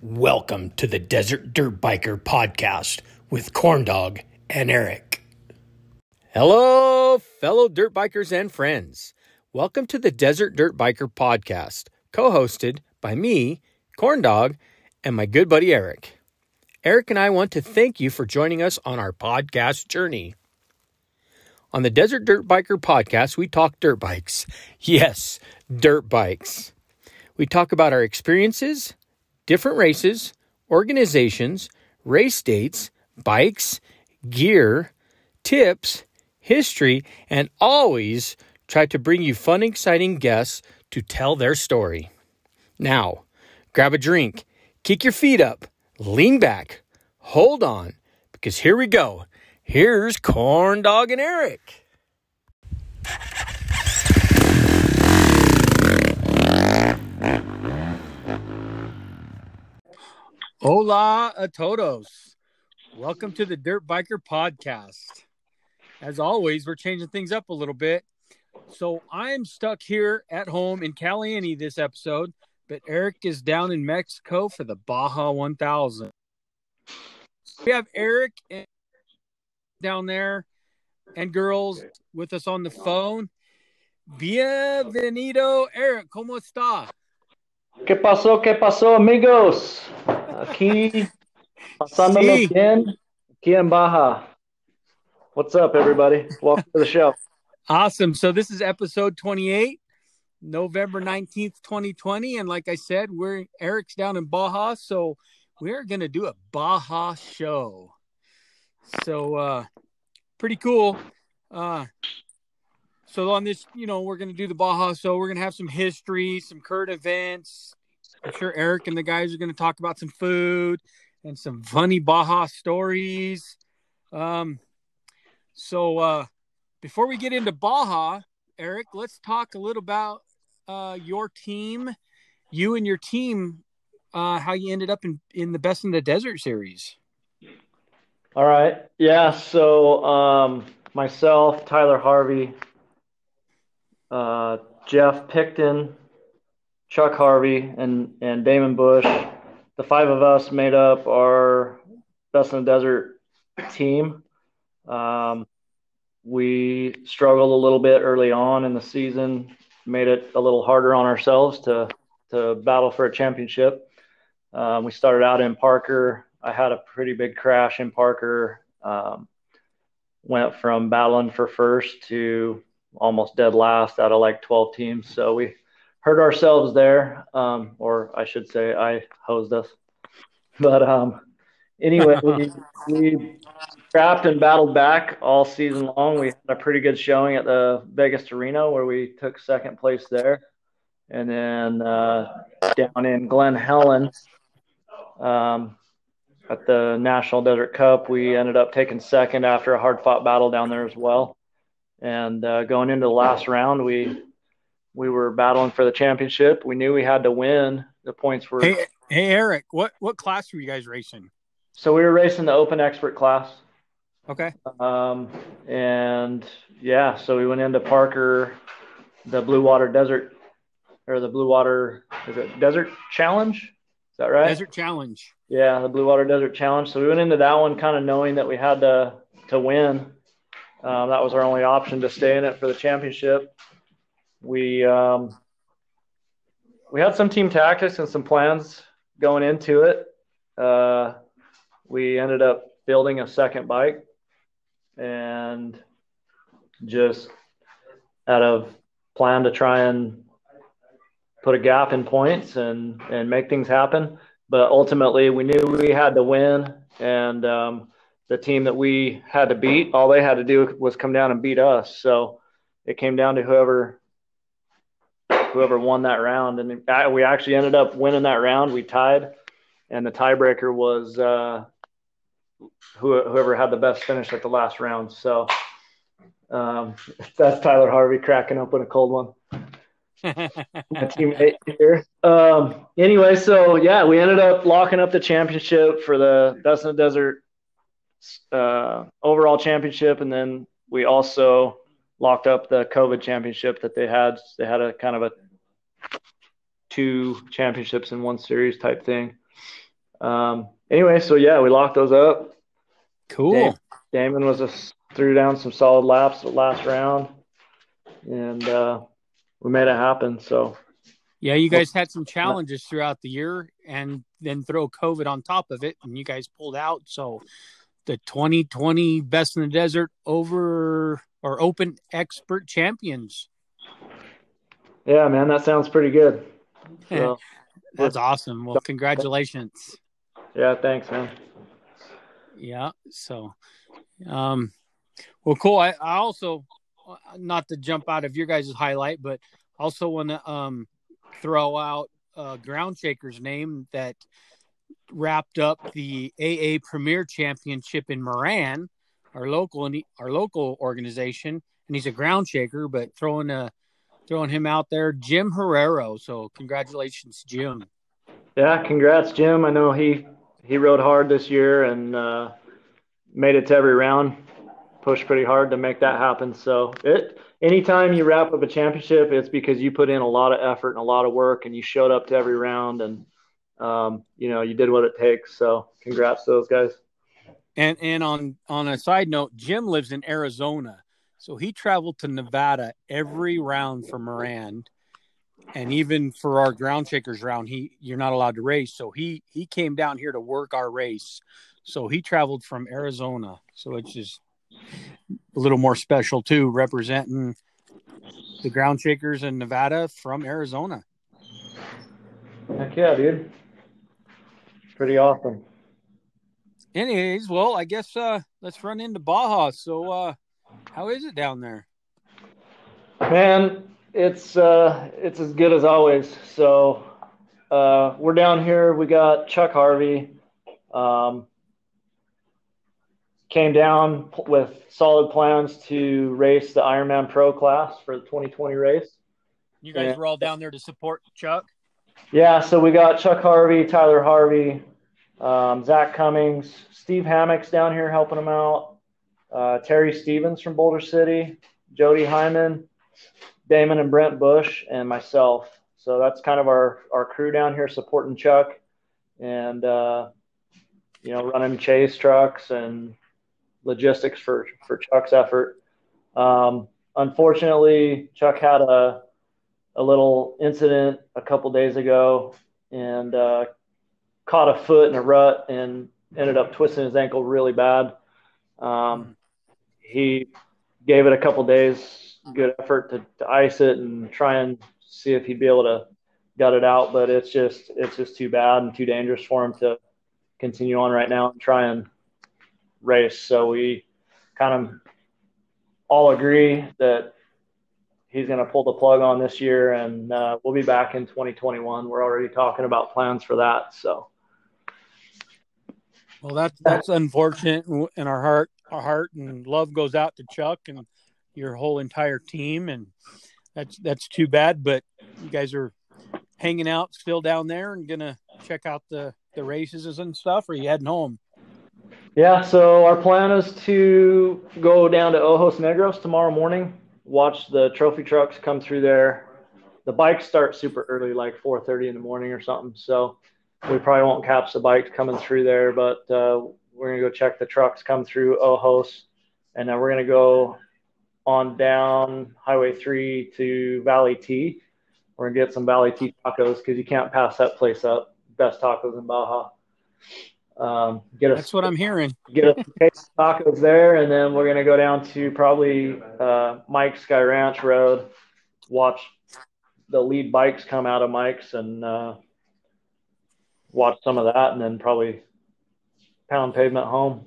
Welcome to the Desert Dirt Biker Podcast with Corn Dog and Eric. Hello, fellow dirt bikers and friends. Welcome to the Desert Dirt Biker Podcast, co hosted by me, Corn Dog, and my good buddy Eric. Eric and I want to thank you for joining us on our podcast journey. On the Desert Dirt Biker Podcast, we talk dirt bikes. Yes, dirt bikes. We talk about our experiences different races, organizations, race dates, bikes, gear, tips, history, and always try to bring you fun, exciting guests to tell their story. Now, grab a drink, kick your feet up, lean back, hold on, because here we go. Here's Corn Dog and Eric. Hola a todos. Welcome to the Dirt Biker Podcast. As always, we're changing things up a little bit. So I'm stuck here at home in Caliente this episode, but Eric is down in Mexico for the Baja 1000. We have Eric down there and girls with us on the phone. Bienvenido, Eric. ¿Cómo está? ¿Qué pasó? ¿Qué pasó, amigos? Aquí, pasándolo sí. bien, aquí en Baja. What's up, everybody? Welcome to the show. Awesome. So this is episode 28, November 19th, 2020. And like I said, we're Eric's down in Baja, so we're going to do a Baja show. So uh pretty cool. Uh so on this, you know, we're going to do the Baja. So we're going to have some history, some current events, I'm sure Eric and the guys are going to talk about some food and some funny Baja stories. Um, so uh, before we get into Baja, Eric, let's talk a little about uh, your team, you and your team, uh, how you ended up in, in the Best in the Desert series. All right. Yeah. So um, myself, Tyler Harvey, uh, Jeff Picton, Chuck Harvey, and and Damon Bush. The five of us made up our Best in the Desert team. Um, we struggled a little bit early on in the season, made it a little harder on ourselves to to battle for a championship. Um, we started out in Parker. I had a pretty big crash in Parker. Um, went from battling for first to almost dead last out of like 12 teams. So we hurt ourselves there, um, or I should say, I hosed us. But um, anyway, we, we scrapped and battled back all season long. We had a pretty good showing at the Vegas Arena where we took second place there. And then uh, down in Glen Helen um, at the National Desert Cup, we ended up taking second after a hard fought battle down there as well. And uh, going into the last round, we we were battling for the championship. We knew we had to win. The points were. Hey, hey, Eric, what what class were you guys racing? So we were racing the Open Expert class. Okay. Um, and yeah, so we went into Parker, the Blue Water Desert, or the Blue Water is it Desert Challenge? Is that right? Desert Challenge. Yeah, the Blue Water Desert Challenge. So we went into that one kind of knowing that we had to to win. Um, that was our only option to stay in it for the championship we um, we had some team tactics and some plans going into it. Uh, we ended up building a second bike and just out of plan to try and put a gap in points and and make things happen. But ultimately, we knew we had to win, and um, the team that we had to beat, all they had to do was come down and beat us. So it came down to whoever whoever won that round. And we actually ended up winning that round. We tied, and the tiebreaker was uh, whoever had the best finish at the last round. So um, that's Tyler Harvey cracking open a cold one. My teammate here. Um, anyway, so yeah, we ended up locking up the championship for the Best in the Desert uh, overall championship, and then we also locked up the COVID championship that they had. They had a kind of a two championships in one series type thing. Um, anyway, so yeah, we locked those up. Cool. Damon, Damon was a threw down some solid laps the last round, and uh, we made it happen. So yeah, you guys had some challenges throughout the year, and then throw COVID on top of it, and you guys pulled out. So the 2020 Best in the Desert over or Open Expert Champions. Yeah, man, that sounds pretty good. So, That's awesome. Well, congratulations. Yeah, thanks, man. Yeah. So, um, well, cool. I, I also, not to jump out of your guys' highlight, but also want to um, throw out uh, Ground Shaker's name that wrapped up the AA Premier Championship in MRAN, our local and our local organization, and he's a ground shaker. But throwing a throwing him out there, Jim Herrero. So congratulations, Jim. Yeah, congrats, Jim. I know he he rode hard this year and uh, made it to every round. Pushed pretty hard to make that happen. So it anytime you wrap up a championship, it's because you put in a lot of effort and a lot of work, and you showed up to every round, and um, you know you did what it takes. So congrats to those guys. And and on on a side note, Jim lives in Arizona, so he traveled to Nevada every round for MRAN, and even for our ground shakers round, he you're not allowed to race. So he he came down here to work our race. So he traveled from Arizona. So it's just a little more special too, representing the ground shakers in Nevada from Arizona. Heck yeah, dude. Pretty awesome. Anyways, well, I guess uh let's run into Baja. So uh how is it down there? Man, it's uh it's as good as always. So uh we're down here, we got Chuck Harvey. Um came down with solid plans to race the Ironman Pro class for the 2020 race. You guys and, were all down there to support Chuck? Yeah, so we got Chuck Harvey, Tyler Harvey, um, Zac Cummings, Steve Hammack's down here helping him out, uh, Terry Stevens from Boulder City, Jodi Heiman, Damon and Brent Bush, and myself. So that's kind of our, our crew down here supporting Chuck and, uh, you know, running chase trucks and logistics for, for Chuck's effort. Um, unfortunately, Chuck had a, a little incident a couple days ago and uh, caught a foot in a rut and ended up twisting his ankle really bad. Um, he gave it a couple days, good effort to, to ice it and try and see if he'd be able to gut it out. But it's just it's just too bad and too dangerous for him to continue on right now and try and race. So we kind of all agree that he's going to pull the plug on this year, and uh, we'll be back in 2021. We're already talking about plans for that. So well, that's that's unfortunate, and our heart, our heart and love goes out to Chuck and your whole entire team, and that's that's too bad. But you guys are hanging out still down there and gonna check out the the races and stuff, or you heading home? Yeah, so our plan is to go down to Ojos Negros tomorrow morning, watch the trophy trucks come through there. The bikes start super early, like 4:30 in the morning or something. So we probably won't catch the bikes coming through there, but uh, we're gonna go check the trucks come through Ojos, and then we're gonna go on down Highway Three to Valley T. We're gonna get some Valley T tacos because you can't pass that place up. Best tacos in Baja. Um, get us. That's what I'm hearing. get us tacos there, and then we're gonna go down to probably uh, Mike's Sky Ranch Road. Watch the lead bikes come out of Mike's and uh, watch some of that, and then probably pound pavement home.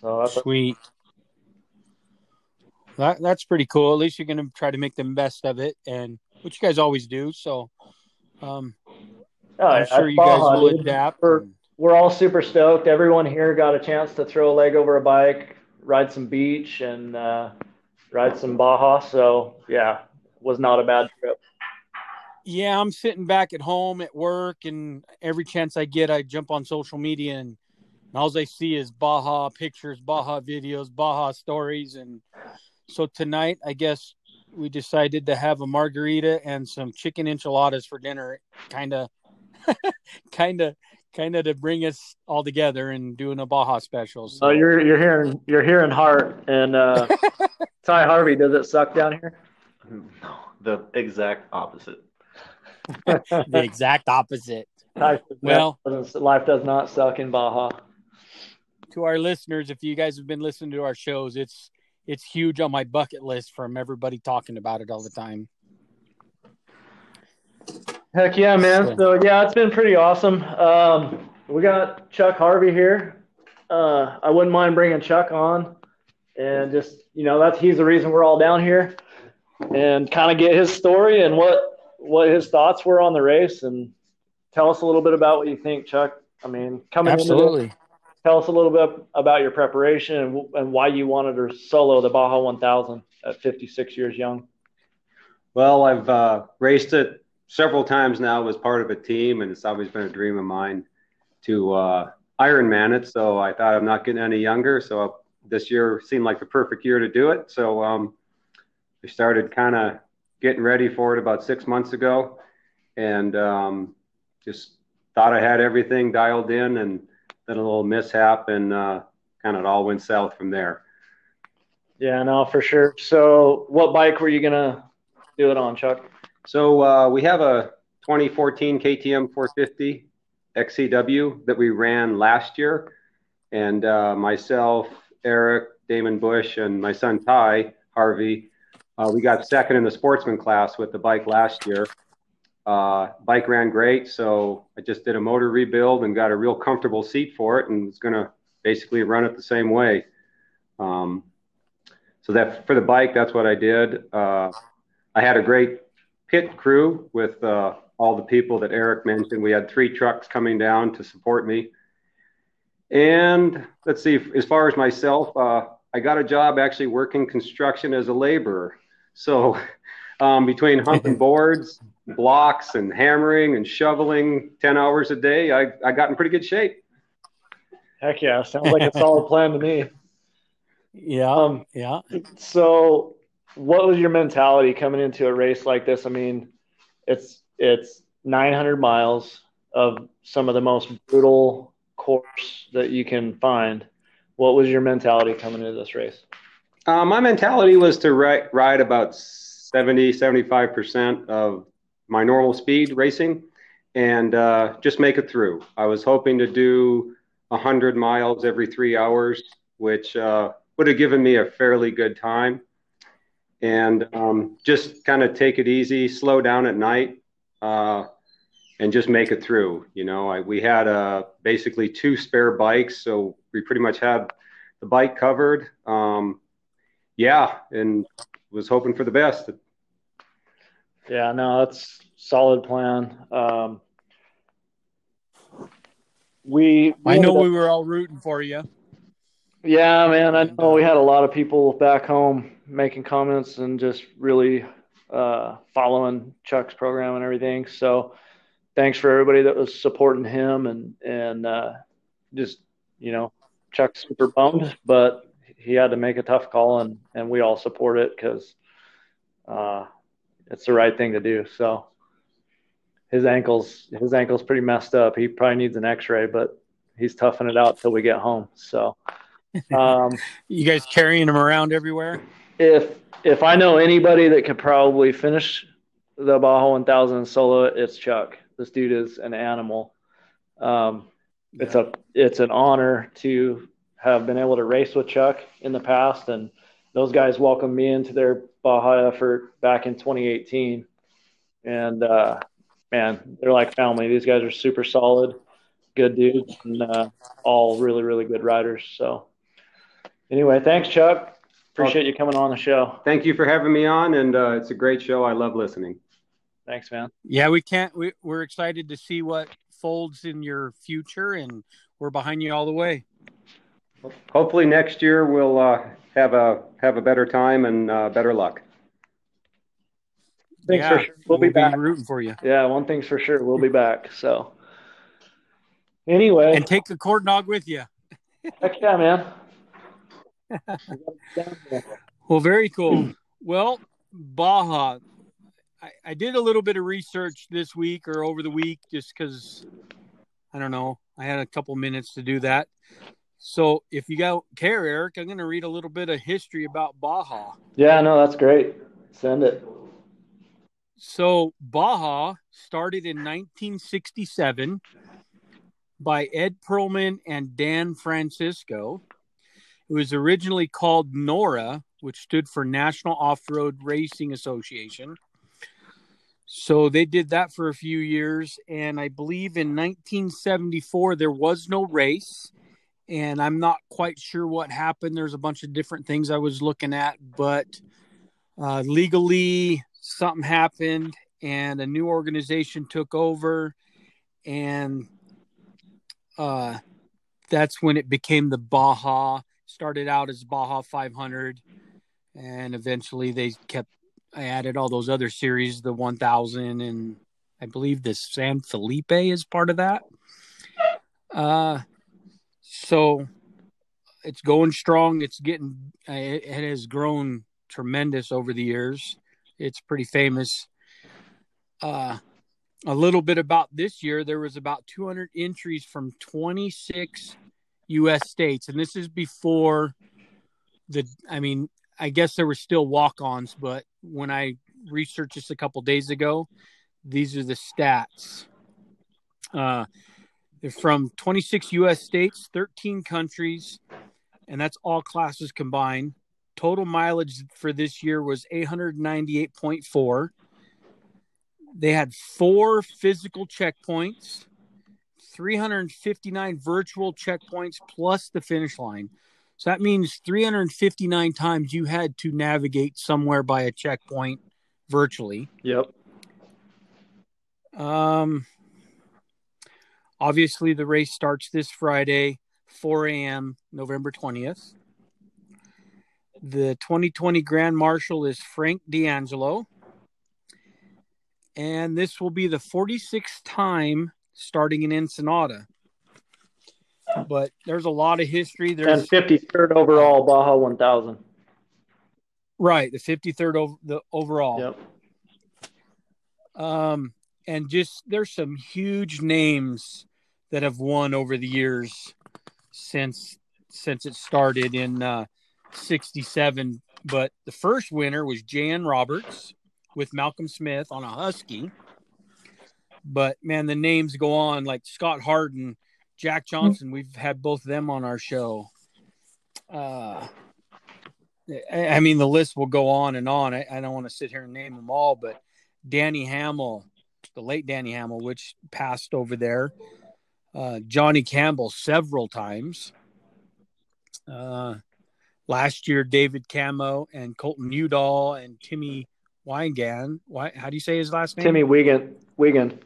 So that's sweet. That that's pretty cool. At least you're gonna try to make the best of it, and which you guys always do. So, um, I'm sure you guys will adapt. We're, we're all super stoked. Everyone here got a chance to throw a leg over a bike, ride some beach, and uh, ride some Baja. So yeah, was not a bad trip yeah, I'm sitting back at home at work, and every chance I get, I jump on social media, and all I see is Baja pictures, Baja videos, Baja stories. And so tonight, I guess we decided to have a margarita and some chicken enchiladas for dinner. Kind of, kind of, kind of to bring us all together and doing a Baja special. So. Oh, you're you're hearing you're hearing Hart and uh, Ty Harvey. Does it suck down here? No, the exact opposite. the exact opposite. well, life does not suck in Baja. To our listeners, if you guys have been listening to our shows, it's it's huge on my bucket list from everybody talking about it all the time. Heck yeah, man. So yeah, it's been pretty awesome. Um, we got Chuck Harvey here. Uh, I wouldn't mind bringing Chuck on, and just you know that's he's the reason we're all down here, and kind of get his story and what what his thoughts were on the race, and tell us a little bit about what you think, Chuck. I mean, coming absolutely. Into tell us a little bit about your preparation and, and why you wanted to solo the Baja 1000 at 56 years young. Well, I've uh, raced it several times now as part of a team, and it's always been a dream of mine to uh, Ironman it. So I thought I'm not getting any younger. So this year seemed like the perfect year to do it. So um, I started kind of getting ready for it about six months ago, and um, just thought I had everything dialed in, and then a little mishap, and uh, kind of it all went south from there. Yeah, no, for sure. So, what bike were you gonna do it on, Chuck? So uh, we have a 2014 KTM 450 XCW that we ran last year, and uh, myself, Eric, Damon Bush, and my son Ty Harvey, uh, we got second in the sportsman class with the bike last year. Uh, bike ran great, so I just did a motor rebuild and got a real comfortable seat for it, and was going to basically run it the same way. Um, so that for the bike, that's what I did. Uh, I had a great pit crew with uh, all the people that Eric mentioned. We had three trucks coming down to support me. And let's see, as far as myself, uh, I got a job actually working construction as a laborer. So um, between humping boards, blocks, and hammering and shoveling 10 hours a day, I, I got in pretty good shape. Heck yeah. Sounds like a solid plan to me. Yeah. Um, yeah. So what was your mentality coming into a race like this? I mean, it's it's 900 miles of some of the most brutal course that you can find. What was your mentality coming into this race? Uh, my mentality was to ride, ride about 70, 75% of my normal speed racing and uh, just make it through. I was hoping to do 100 miles every three hours, which uh, would have given me a fairly good time and um, just kind of take it easy, slow down at night, uh, and just make it through. You know, I, we had uh, basically two spare bikes, so we pretty much had the bike covered. Um, yeah, and was hoping for the best. Yeah, no, that's solid plan. Um, we, we I know we were all rooting for you. Yeah, man, I know we had a lot of people back home making comments and just really uh, following Chuck's program and everything. So thanks for everybody that was supporting him and and uh, just you know Chuck's super bummed, but he had to make a tough call and and we all support it because uh, it's the right thing to do. So his ankles his ankles pretty messed up. He probably needs an X-ray, but he's toughing it out till we get home. So. Um, you guys carrying him around everywhere? if if I know anybody that could probably finish the Baja 1000 solo, it's Chuck. This dude is an animal. Um, yeah. It's a it's an honor to have been able to race with Chuck in the past, and those guys welcomed me into their Baja effort back in 2018. And uh, man, they're like family. These guys are super solid, good dudes, and uh, all really really good riders. So anyway, thanks, Chuck. Appreciate you coming on the show. Thank you for having me on, and uh, it's a great show. I love listening. Thanks, man. Yeah, we can't. We, we're excited to see what folds in your future, and we're behind you all the way. Hopefully, next year we'll uh, have a have a better time and uh, better luck. Thanks yeah, for sure. We'll, we'll be back. rooting for you. Yeah, one thing's for sure. We'll be back. So, anyway, and take the corn dog with you. Heck yeah, man well, very cool. Well, Baja, I, I, did a little bit of research this week or over the week just because I don't know. I had a couple minutes to do that. So if you don't care, Eric, I'm going to read a little bit of history about Baja. Yeah, no, that's great. Send it. So Baja started in 1967 by Ed Pearlman and Dan Francisco. It was originally called NORRA, which stood for National Off Road Racing Association. So they did that for a few years. And I believe in 1974, there was no race. And I'm not quite sure what happened. There's a bunch of different things I was looking at, but uh, legally, something happened and a new organization took over. And uh, that's when it became the Baja. Started out as Baja 500, and eventually they kept. I added all those other series, the 1000, and I believe the San Felipe is part of that. Uh, so it's going strong. It's getting. It, it has grown tremendous over the years. It's pretty famous. Uh, a little bit about this year there was about 200 entries from 26 US states and this is before the I mean I guess there were still walk-ons but when I researched this a couple days ago these are the stats uh they're from 26 US states 13 countries and that's all classes combined total mileage for this year was 898.4 they had four physical checkpoints, 359 virtual checkpoints plus the finish line. So that means 359 times you had to navigate somewhere by a checkpoint virtually. Yep. Um, obviously, the race starts this Friday, 4 a.m., November 20th. The 2020 Grand Marshal is Frank D'Angelo and this will be the 46th time starting in Ensenada. But there's a lot of history. There's and 53rd overall Baja 1000. Right, the 53rd over the overall. Yep. Um, and just there's some huge names that have won over the years since since it started in uh, 67 but the first winner was Jan Roberts with Malcolm Smith on a Husky. But man, the names go on like Scot Harden, Jack Johnson. We've had both of them on our show. Uh, I mean, the list will go on and on. I, I don't want to sit here and name them all, but Danny Hamel, the late Danny Hamel, which passed over there, uh, Johnny Campbell several times. Uh, last year, David Kamo and Colton Udall and Timmy Wigan. Why? How do you say his last name? Timmy Wigan. Wigan.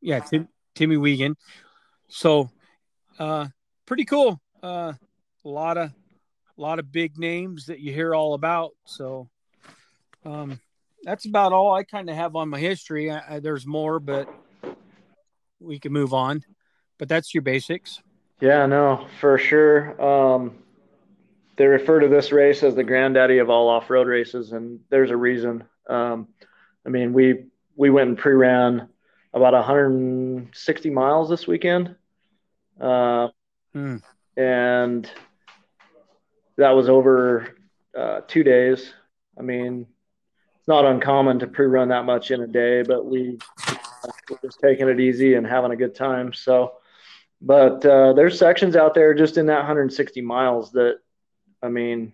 Yeah, Tim, Timmy Wigan. So, uh, pretty cool. Uh, a lot of, a lot of big names that you hear all about. So, um, that's about all I kind of have on my history. I, I, there's more, but we can move on. But that's your basics. Yeah, no, for sure. Um, they refer to this race as the granddaddy of all off-road races, and there's a reason. Um, I mean, we we went and pre-ran about 160 miles this weekend, uh, hmm. and that was over uh, two days. I mean, it's not uncommon to pre-run that much in a day, but we we're just taking it easy and having a good time. So, but uh, there's sections out there just in that 160 miles that, I mean,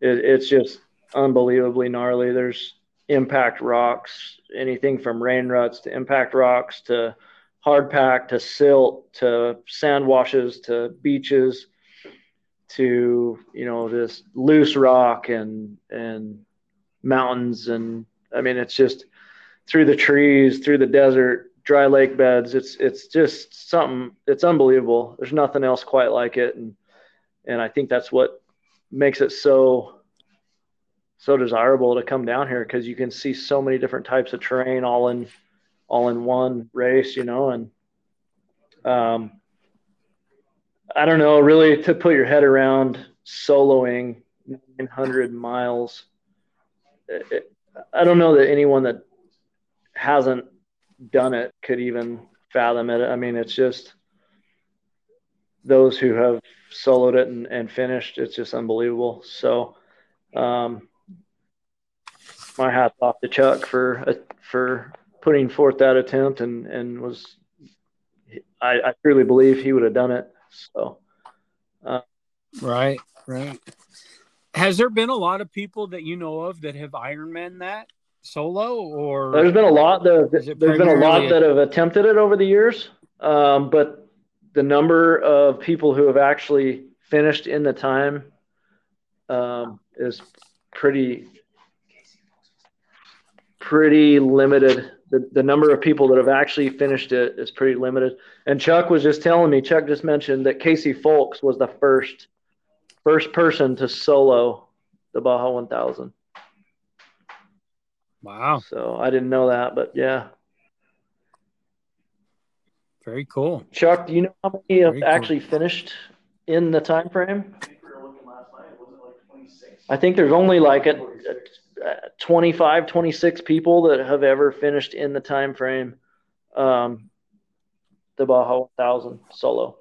it, it's just unbelievably gnarly. There's impact rocks, anything from rain ruts to impact rocks to hard pack to silt to sand washes to beaches to you know this loose rock and and mountains and I mean it's just through the trees, through the desert, dry lake beds. It's it's just something. It's unbelievable. There's nothing else quite like it, and and I think that's what makes it so so desirable to come down here because you can see so many different types of terrain all in all in one race, you know, and um, I don't know, really to put your head around soloing 900 miles. It, I don't know that anyone that hasn't done it could even fathom it. I mean, it's just those who have soloed it and, and finished, it's just unbelievable. So, um, my hat's off to Chuck for uh, for putting forth that attempt and and was I, I truly believe he would have done it. So, uh, right, right. Has there been a lot of people that you know of that have Ironman that solo, or there's been a lot that there's been a lot that have attempted it over the years, um, but the number of people who have actually finished in the time um, is pretty pretty limited. The, the number of people that have actually finished it is pretty limited. And Chuck was just telling me, Chuck just mentioned that Casey Folks was the first first person to solo the Baja 1000. Wow. So I didn't know that, but yeah. Very cool. Chuck, do you know how many have actually finished in the time frame? I think there's only like a, a 25, 26 people that have ever finished in the time frame um, the Baja 1000 solo.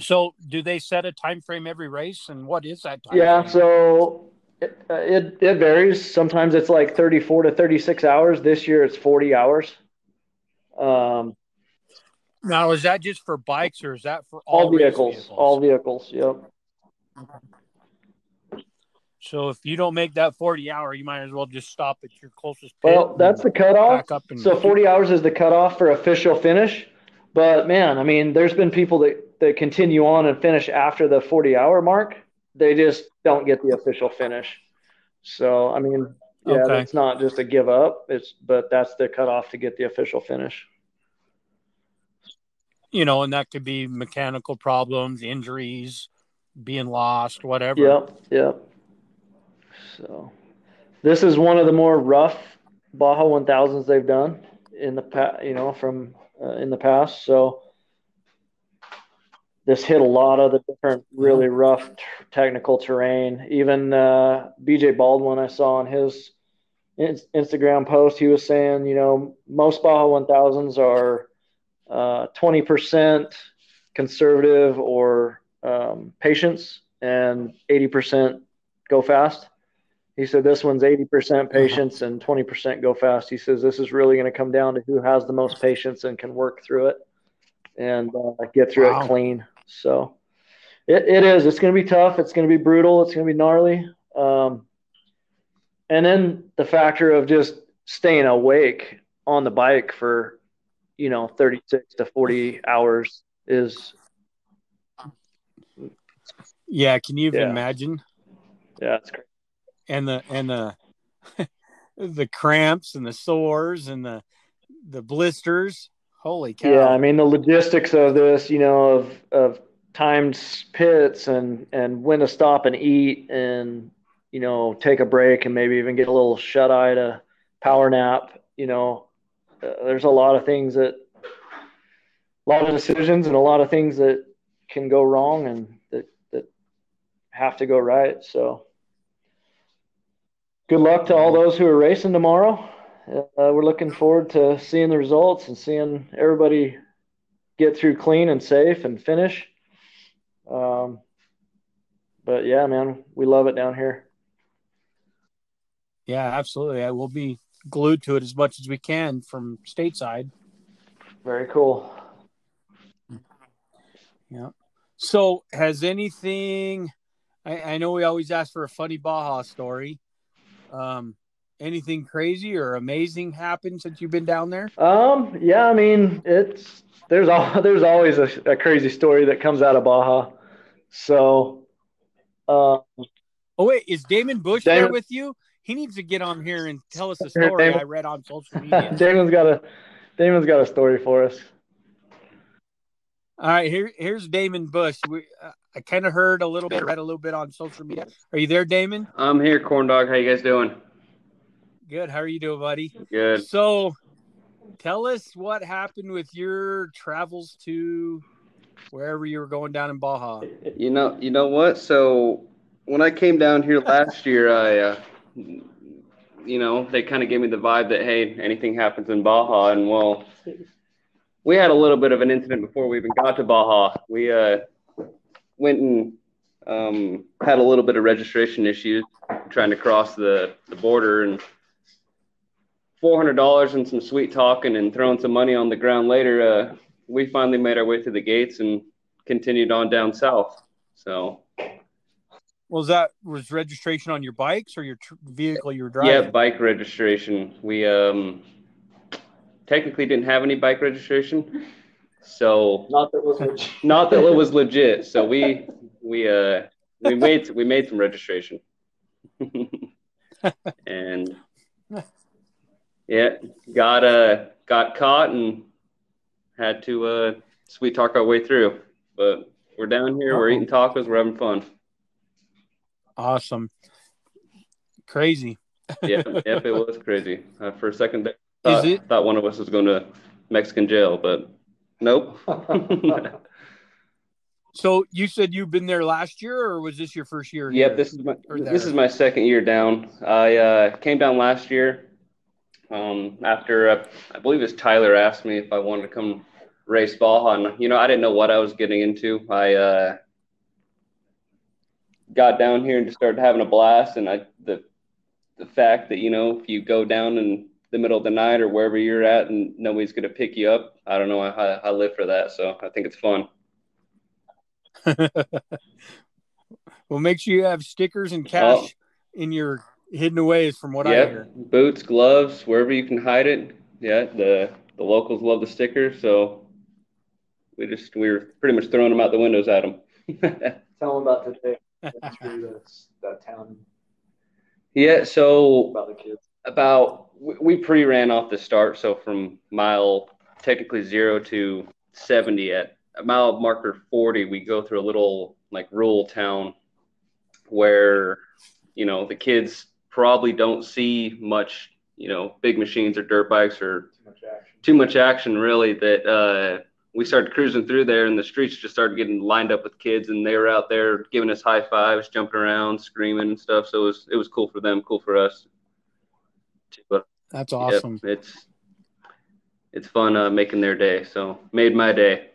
So, do they set a time frame every race, and what is that? Time yeah, frame? so it, it it varies. Sometimes it's like 34 to 36 hours. This year, it's 40 hours. Um, now, is that just for bikes or is that for all, all vehicles, vehicles? All vehicles. Yep. So if you don't make that 40 hour, you might as well just stop at your closest. well, that's the cutoff. So 40 hours is the cutoff for official finish. But man, I mean, there's been people that, that continue on and finish after the 40 hour mark. They just don't get the official finish. So, I mean, yeah, okay. it's not just a give up. It's but that's the cutoff to get the official finish. You know, and that could be mechanical problems, injuries, being lost, whatever. Yep, yep. So, this is one of the more rough Baja 1000s they've done in the past. You know, from uh, in the past. So, this hit a lot of the different really rough technical terrain. Even uh, BJ Baldwin, I saw on his Instagram post, he was saying, you know, most Baja 1000s are uh, 20% conservative or um, patience and 80% go fast. He said this one's 80% uh-huh. patience and 20% go fast. He says this is really going to come down to who has the most patience and can work through it and uh, get through wow. it clean. So it, it is. It's going to be tough. It's going to be brutal. It's going to be gnarly. Um, and then the factor of just staying awake on the bike for you know 36 to 40 hours is yeah can you even yeah. imagine yeah it's great and the and the the cramps and the sores and the the blisters holy cow yeah i mean the logistics of this you know of of timed pits and and when to stop and eat and you know, take a break and maybe even get a little shut eye to power nap. You know, uh, there's a lot of things that, a lot of decisions and a lot of things that can go wrong and that, that have to go right. So, good luck to all those who are racing tomorrow. Uh, we're looking forward to seeing the results and seeing everybody get through clean and safe and finish. Um, but yeah, man, we love it down here. Yeah, absolutely. I will be glued to it as much as we can from stateside. Very cool. Yeah. So, has anything? I, I know we always ask for a funny Baja story. Um, anything crazy or amazing happened since you've been down there? Um, yeah, I mean, it's there's all there's always a, a crazy story that comes out of Baja. So, uh, oh wait, is Damon Bush Damon, there with you? he needs to get on here and tell us a story Damon, I read on social media. Damon's got a Damon's got a story for us. All right, here here's Damon Bush. We, uh, I kind of heard a little bit, read a little bit on social media. Are you there, Damon? I'm here, Corn Dog. How you guys doing? Good. How are you doing, buddy? Good. So, tell us what happened with your travels to wherever you were going down in Baja. You know, you know what? So when I came down here last year, I uh, you know, they kind of gave me the vibe that hey, anything happens in Baja, and well, we had a little bit of an incident before we even got to Baja. We uh, went and um, had a little bit of registration issues trying to cross the, the border and $400 and some sweet talking and throwing some money on the ground later, uh, we finally made our way through the gates and continued on down south. So, Was that was registration on your bikes or your tr- vehicle you were driving? yeah, bike registration. We um, technically didn't have any bike registration. So, Not that it was legit. not that it was legit. So we we uh we made we made some registration, and yeah, got uh got caught and had to uh sweet talk our way through. But we're down here, we're eating tacos, we're having fun. Awesome. Crazy. yeah, yep, it was crazy. Uh, for a second, there, thought, Is it? thought one of us was going to Mexican jail, but nope. So you said you've been there last year, or was this your first year? Yep, here? this is my this is my second year down. I uh, came down last year um, after uh, I believe it's Tyler asked me if I wanted to come race Baja, and you know I didn't know what I was getting into. I uh, got down here and just started having a blast, and I the the fact that you know if you go down in the middle of the night or wherever you're at and nobody's gonna pick you up, I don't know. I, I live for that, so I think it's fun. well, make sure you have stickers and cash Oh. in your hidden away, is from what I Yep, hear. boots, gloves, wherever you can hide it. Yeah, the the locals love the stickers, so we just we were pretty much throwing them out the windows at them. Tell them about today. Through this, that town yeah, so about the kids. about we, we pre-ran off the start, so from mile technically zero to seventy at mile marker forty, we go through a little like rural town where you know the kids probably don't see much you know big machines or dirt bikes or Too much action. too much action really that uh, we started cruising through there and the streets just started getting lined up with kids and they were out there giving us high fives jumping around screaming and stuff so it was it was cool for them cool for us but That's yeah, awesome. it's it's fun uh, making their day so made my day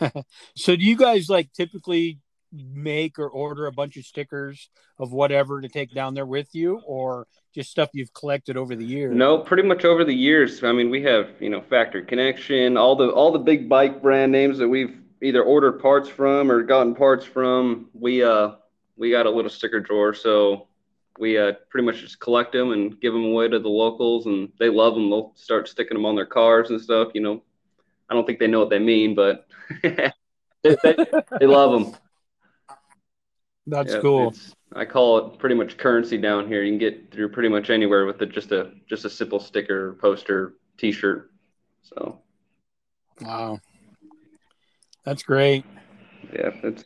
So, do you guys like typically make or order a bunch of stickers of whatever to take down there with you, or just stuff you've collected over the years? No, pretty much over the years. I mean, we have you know Factory Connection, all the all the big bike brand names that we've either ordered parts from or gotten parts from. We uh we got a little sticker drawer, so we uh pretty much just collect them and give them away to the locals, and they love them. They'll start sticking them on their cars and stuff. You know, I don't think they know what they mean, but they, they, they love them. That's Yeah, cool. I call it pretty much currency down here. You can get through pretty much anywhere with a, just a just a simple sticker, poster, T-shirt. So Wow, that's great. yeah, it's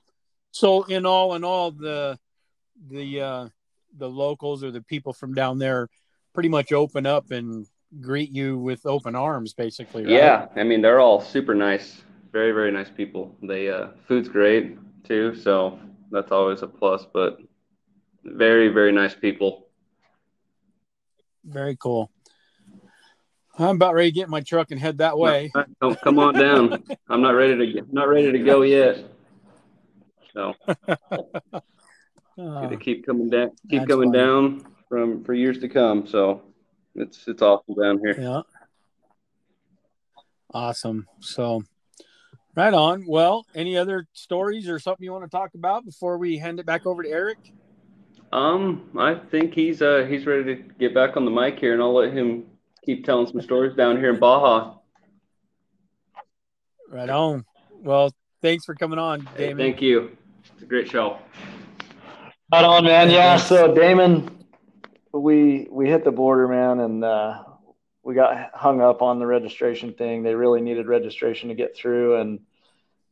So, in all in all, the the uh, the locals or the people from down there pretty much open up and greet you with open arms, basically. Right? yeah. I mean, they're all super nice, very very nice people. They uh, food's great too, so that's always a plus. But very very nice people. Very cool. I'm about ready to get in my truck and head that way. Come, come on down. I'm not ready to get, not ready to go yet. So Uh, keep coming down, keep coming funny. down from for years to come. So it's it's awful down here. yeah. Awesome. So, right on. Well, any other stories or something you want to talk about before we hand it back over to Eric? Um, I think he's uh he's ready to get back on the mic here, and I'll let him keep telling some stories down here in Baja. Right on. Well, thanks for coming on, Hey, Damon. thank you. It's a great show. Right on, man. Yeah. So Damon, we we hit the border, man, and uh, we got hung up on the registration thing. They really needed registration to get through, and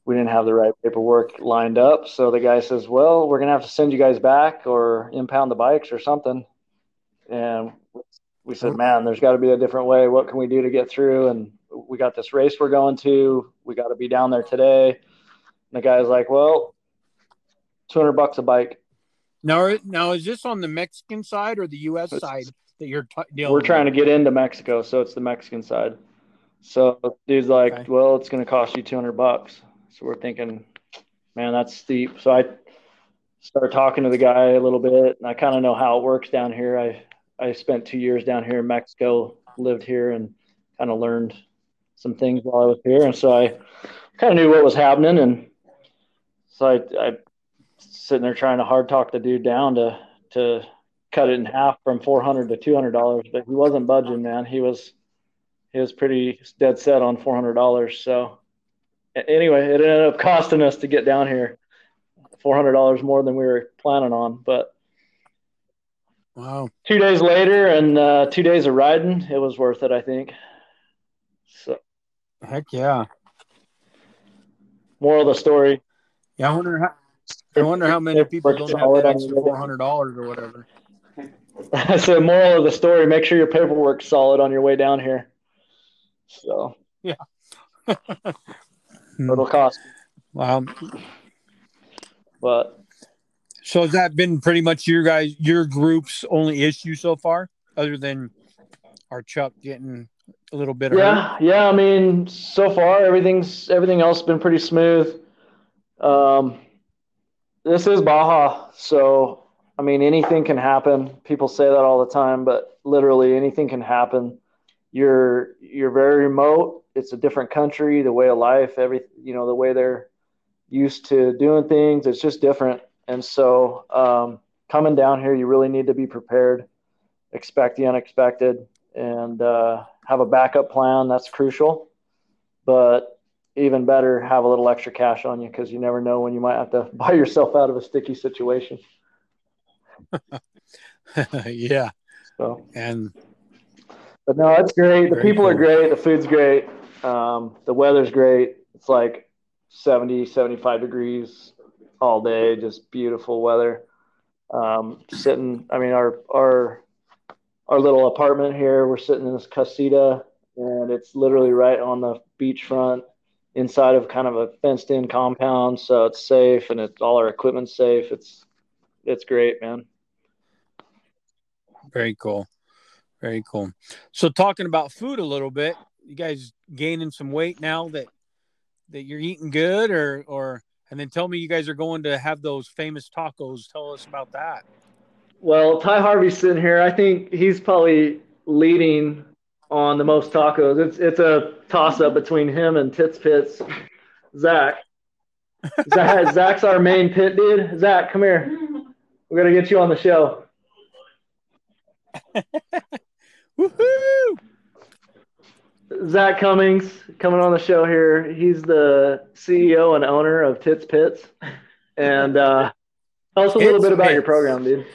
we didn't have the right paperwork lined up. So the guy says, "Well, we're gonna have to send you guys back or impound the bikes or something." And we said, "Man, there's got to be a different way. What can we do to get through?" And we got this race we're going to. We got to be down there today. And the guy's like, "Well, 200 bucks a bike." Now, now is this on the Mexican side or the U.S. It's- side that you're t- dealing? We're trying to get into Mexico, so it's the Mexican side. So dude's like, Okay. well, it's going to cost you 200 bucks. So we're thinking, man, that's steep. So I started talking to the guy a little bit, and I kind of know how it works down here. I I spent two years down here in Mexico, lived here, and kind of learned some things while I was here, and so I kind of knew what was happening, and so I I sitting there trying to hard talk the dude down to to cut it in half from 400 to 200 dollars, but he wasn't budging, man. He was he was pretty dead set on 400 dollars. So anyway, it ended up costing us to get down here four hundred dollars more than we were planning on. But Wow. two days later and uh, two days of riding, it was worth it, I think. So Heck yeah. moral of the story: Yeah, I wonder how. I wonder how many people don't have that extra four hundred dollars or whatever. I said, moral of the story: make sure your paperwork's solid on your way down here. So yeah it'll cost, Wow. but So has that been pretty much your guys, your group's only issue so far, other than our Chuck getting a little bit hurt? yeah, yeah. I mean, so far everything's everything else has been pretty smooth. Um, this is Baja, so I mean anything can happen. People say that all the time, but literally anything can happen. You're you're very remote. It's a different country, the way of life, every you know the way they're used to doing things. It's just different, and so um, coming down here, you really need to be prepared, expect the unexpected, and uh, have a backup plan. That's crucial, but even better, have a little extra cash on you because you never know when you might have to buy yourself out of a sticky situation. yeah, So, and but no, it's great. The people are great. The food's great. Um, the weather's great. It's like 70, 75 degrees all day. Just beautiful weather. Um, sitting, I mean, our, our, our little apartment here, we're sitting in this casita and it's literally right on the beachfront inside of kind of a fenced in compound. So it's safe and it's all our equipment's safe. It's, it's great, man. Very cool, very cool. So talking about food a little bit, you guys gaining some weight now that that you're eating good, or or and then tell me you guys are going to have those famous tacos. Tell us about that. Well, Ty Harvey's sitting here. I think he's probably leading on the most tacos. It's it's a toss up between him and Tits Pits, Zac. Zac. Zac's our main pit dude. Zac, come here. We're gonna get you on the show. Woohoo! Zac Cummings coming on the show here. He's the CEO and owner of Tits Pits. And uh, tell us a little Tits bit about your program, dude.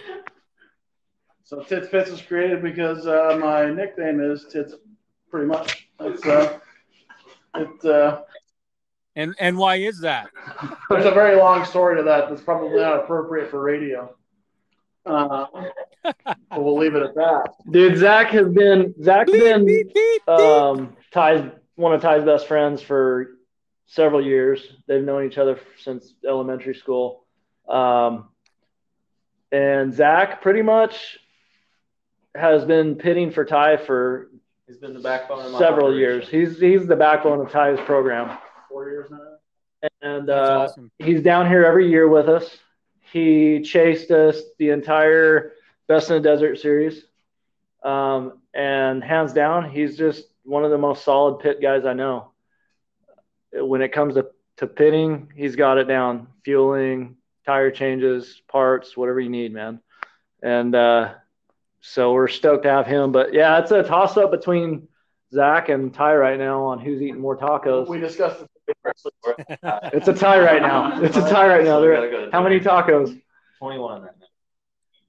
So Tits Pits was created because uh, my nickname is Tits, pretty much. It's uh, it. Uh, And and why is that? there's a very long story to that. That's probably not appropriate for radio. Uh, but we'll leave it at that. Dude, Zac has been Zac's Beep, been beep, beep, beep. um, Ty's one of Ty's best friends for several years. They've known each other since elementary school. Um, and Zac pretty much has been pitting for Ty for He's been the backbone of my several operation. years. He's he's the backbone of Ty's program, Four years now. and uh, awesome. he's down here every year with us. He chased us the entire Best in the Desert series. Um, and hands down, he's just one of the most solid pit guys I know. When it comes to, to pitting, he's got it down. Fueling, tire changes, parts, whatever you need, man. And uh, so we're stoked to have him. But yeah, it's a toss up between Zac and Ty right now on who's eating more tacos. We discussed it. It's a tie right now. It's a tie right now. So we They're- gotta go to how many tacos? 21 right now.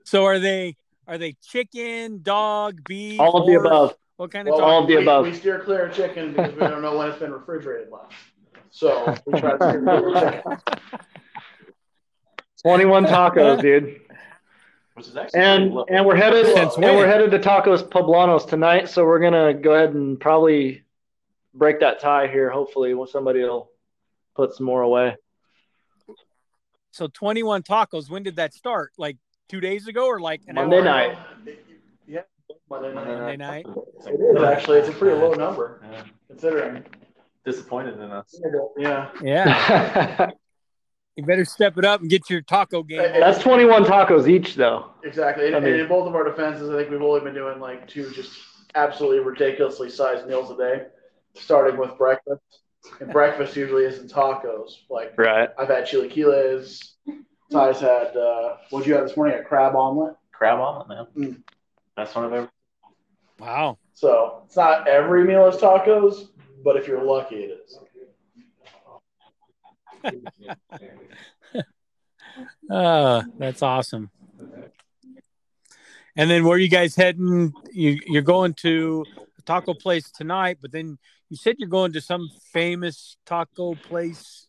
So are they are they chicken, dog, beef? All of the above. What kind of Well, dog? all of the we, above. We steer clear of chicken because we don't know when it's been refrigerated last. So we try to steer clear of chicken. 21 tacos, dude. Which is actually And and we're headed and we're headed to Tacos Poblanos tonight, so we're gonna go ahead and probably break that tie here. Hopefully, when somebody will put some more away. So 21 tacos. When did that start? Like two days ago or like an Monday hour night. ago? Yeah, Monday night. Monday night. It is actually. It's a pretty low number Yeah. considering. Disappointed in us. Yeah. Yeah. You better step it up and get your taco game. That's 21 tacos each, though. Exactly. I mean- in both of our defenses, I think we've only been doing like two just absolutely ridiculously sized meals a day, starting with breakfast. And breakfast usually isn't tacos. Like Right. I've had chilaquiles. Ty's had uh, what'd you have this morning? A crab omelet. Crab omelet, man. Mm. Best one I've ever. Wow. So it's not every meal is tacos, but if you're lucky, it is. Uh, that's awesome. And then where are you guys heading? You you're going to a taco place tonight, but then you said you're going to some famous taco place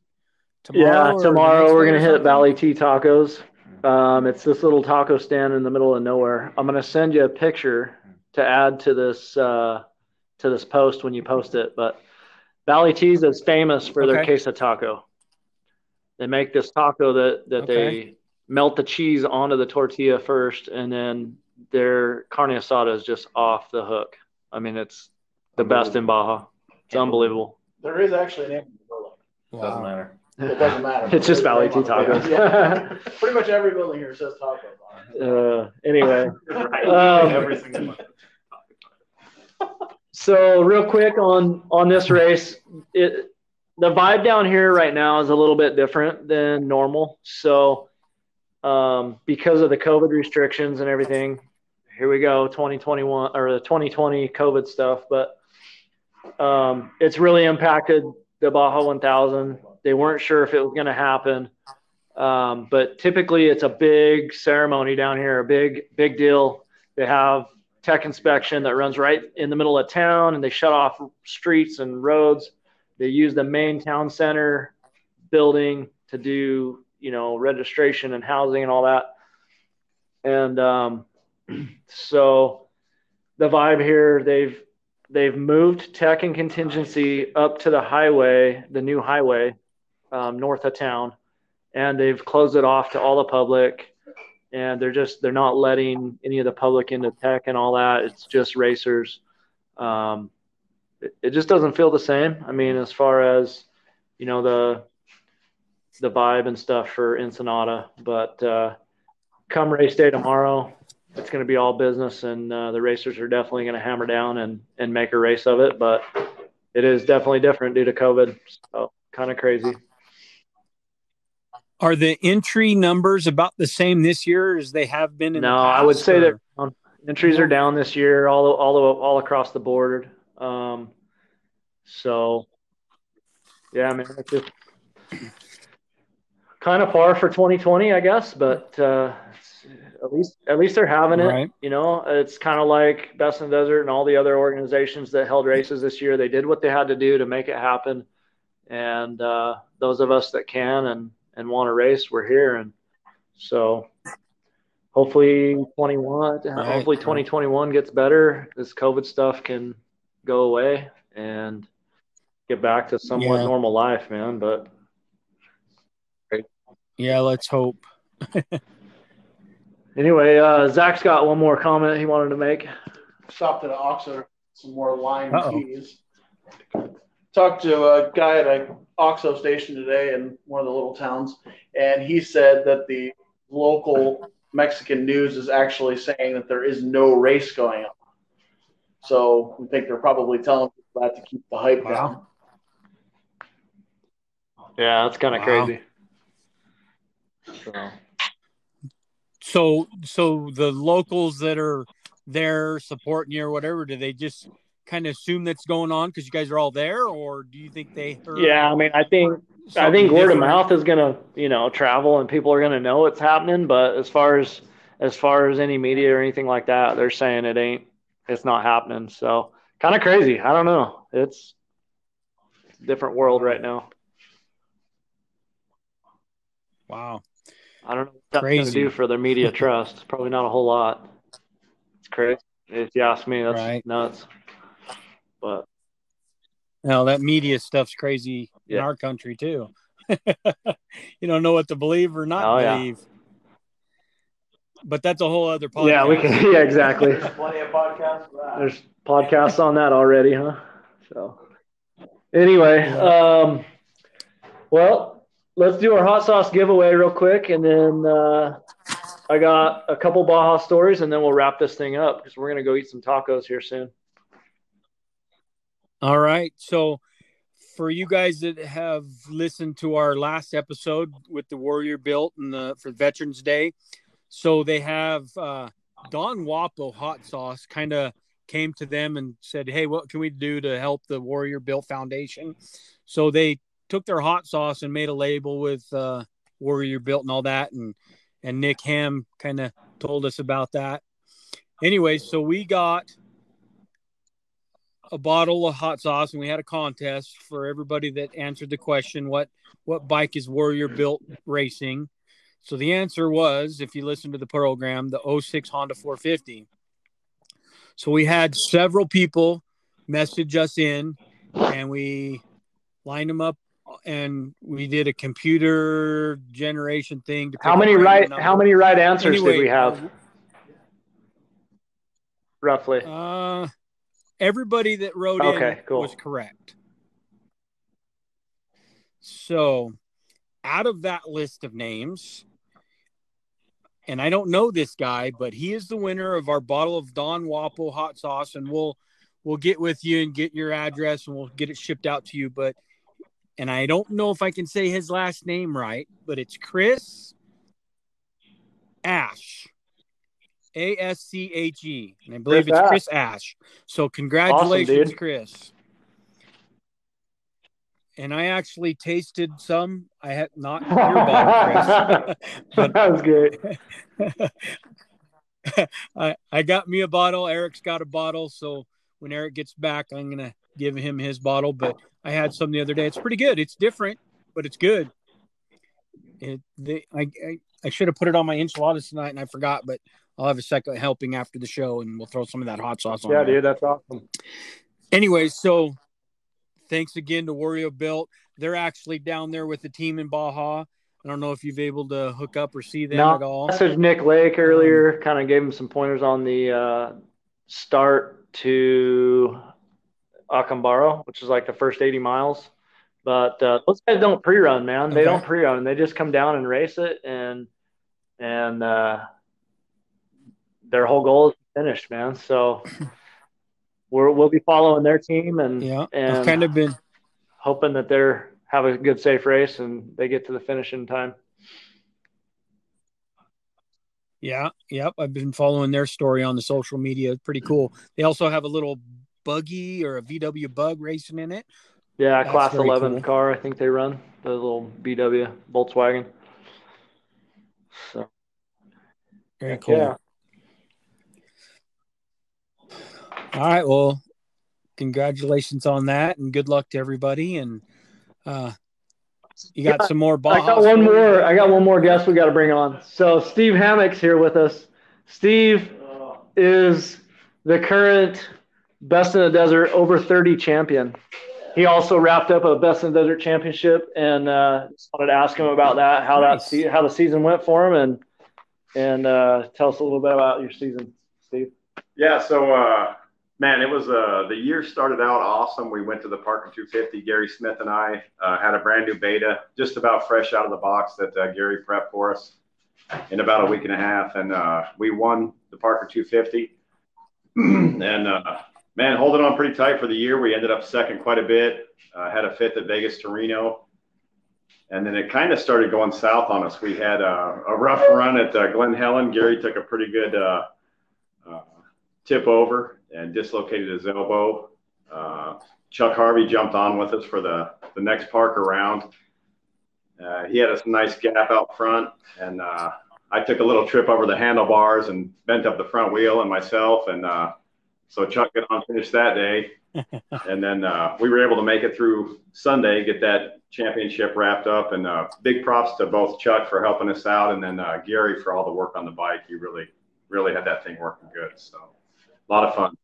tomorrow. Yeah, tomorrow we're gonna hit something? Valley T Tacos. Um, it's this little taco stand in the middle of nowhere. I'm gonna send you a picture to add to this uh, to this post when you post it. But Valley T's is famous for their Okay. queso taco. They make this taco that that Okay. they melt the cheese onto the tortilla first, and then their carne asada is just off the hook. I mean, it's the best in Baja. It's unbelievable. There is actually a name for the building. Doesn't matter. It doesn't matter. It's just Valley name T. Tacos. Yeah. Pretty much every building here says taco it. Uh, anyway, Right. Um, Every single one. so real quick on on this race, it the vibe down here right now is a little bit different than normal. So um, because of the COVID restrictions and everything, here we go, 2021 or the 2020 COVID stuff. But um, it's really impacted the Baja 1000. They weren't sure if it was going to happen. Um, but typically it's a big ceremony down here, a big, big deal. They have tech inspection that runs right in the middle of town and they shut off streets and roads. They use the main town center building to do, you know, registration and housing and all that. And um, so the vibe here, they've they've moved tech and contingency up to the highway, the new highway, um, north of town, and they've closed it off to all the public. And they're just they're not letting any of the public into tech and all that. It's just racers. Um, it, it just doesn't feel the same. I mean, as far as you know the the vibe and stuff for Ensenada, but uh, come race day tomorrow, it's going to be all business, and uh, the racers are definitely going to hammer down and and make a race of it. But it is definitely different due to COVID. So kind of crazy. Are the entry numbers about the same this year as they have been in No, the past? I would say or- that um, entries are down this year, all all all across the board. Um, so, yeah, I mean, it's just kind of far for 2020, I guess, but uh, it's, at least at least they're having it. Right. You know, it's kind of like Best in the Desert and all the other organizations that held races this year. They did what they had to do to make it happen, and uh, those of us that can and and want to race, we're here, and so hopefully 21 Right. hopefully 2021 gets better this covid stuff can go away and get back to somewhat Yeah. normal life man but Yeah, let's hope. anyway uh, zac's got one more comment he wanted to make Stopped at OXXO some more lime Uh-oh. keys. Talked to a guy at a OXXO station today in one of the little towns, and he said that the local Mexican news is actually saying that there is no race going on. So we think they're probably telling people that to keep the hype down. yeah that's kind of Wow. crazy so, So, so the locals that are there supporting you or whatever, do they just kind of assume that's going on because you guys are all there, or do you think they yeah i mean i think I think word of mouth is gonna, you know, travel and people are gonna know it's happening. But as far as as far as any media or anything like that, they're saying it ain't, it's not happening. So kind of crazy. I don't know. It's different world right now. Wow. I don't know what that's Crazy. gonna do for their media trust. Probably not a whole lot. It's crazy. If you ask me, that's Right. nuts. But now that media stuff's crazy in our country too. you don't know what to believe or not Oh, yeah. believe. but that's a whole other podcast. Yeah, we can. Yeah, exactly. Plenty of podcasts for that. There's podcasts on that already, huh? So, anyway, um, well, let's do our hot sauce giveaway real quick, and then uh, I got a couple Baja stories, and then we'll wrap this thing up because we're gonna go eat some tacos here soon. All right. So, for you guys that have listened to our last episode with the Warrior Built and the for Veterans Day, so they have uh, Don Wapo hot sauce kind of came to them and said, "Hey, what can we do to help the Warrior Built Foundation?" So they took their hot sauce and made a label with uh, Warrior Built and all that, and and Nick Ham kind of told us about that. Anyway, so we got a bottle of hot sauce and we had a contest for everybody that answered the question what what bike is warrior built racing so the answer was if you listen to the program the 06 honda 450 so we had several people message us in and we lined them up and we did a computer generation thing to How many right? How many right answers Anyway, did we have roughly? Uh, everybody that wrote in cool. was correct. So, out of that list of names, and I don't know this guy, but he is the winner of our bottle of Don Wapo hot sauce, and we'll we'll get with you and get your address, and we'll get it shipped out to you. But, and I don't know if I can say his last name right, but it's Chris Ash. A S C H E. And I believe Chris it's Ash. Chris Ash. So congratulations, dude. Chris. And I actually tasted some. I had not your bottle, Chris. that was good. I, I got me a bottle. Eric's got a bottle. So when Eric gets back, I'm gonna give him his bottle. But I had some the other day. It's pretty good. It's different, but it's good. It, they, I, I I should have put it on my enchiladas tonight, and I forgot. But I'll have a second helping after the show, and we'll throw some of that hot sauce on. Yeah, there. dude, that's awesome. Anyway, so thanks again to Warrior Built. They're actually down there with the team in Baja. I don't know if you've able to hook up or see them No, at all. messaged Nick Lake earlier, kind of gave him some pointers on the uh, start to Acambaro, which is like the first 80 miles. But uh, those guys don't pre-run, man. They Okay. don't pre-run. They just come down and race it, and and uh, their whole goal is to finish, man. So we're, we'll be following their team and Yeah, and I've kind of been hoping that they're have a good safe race and they get to the finish in time. Yeah, yep. I've been following their story on the social media. It's pretty cool. They also have a little buggy or a VW bug racing in it. Yeah, That's class 11 cool. car. I think they run the little VW Volkswagen. So Very cool. yeah. All right. Well, congratulations on that, and good luck to everybody. And uh, you got Yeah, some more. I got one more. I got one more guest we got to bring on. So Steve Hammack's here with us. Steve is the current Best in the Desert over 30 champion. He also wrapped up a Best in the Desert championship, and uh, just wanted to ask him about that, how Nice. that how the season went for him, and and uh, tell us a little bit about your season, Steve. Yeah, so uh, man, it was uh, the year started out awesome. We went to the Parker 250. Gary Smith and I uh, had a brand new beta, just about fresh out of the box that uh, Gary prepped for us in about a week and a half, and uh, we won the Parker 250. and uh, man, holding on pretty tight for the year. We ended up second quite a bit. Uh, had a fifth at Vegas to Reno. And then it kind of started going south on us. We had a rough run at Glen Helen. Gary took a pretty good tip over and dislocated his elbow. Uh, Chuck Harvey jumped on with us for the, the next park around. Uh, he had a nice gap out front, and uh, I took a little trip over the handlebars and bent up the front wheel and myself. And uh, so Chuck got on finished that day. and then uh, we were able to make it through Sunday, get that championship wrapped up. And uh, big props to both Chuck for helping us out, and then uh, Gary for all the work on the bike. He really, really had that thing working good. So a lot of fun.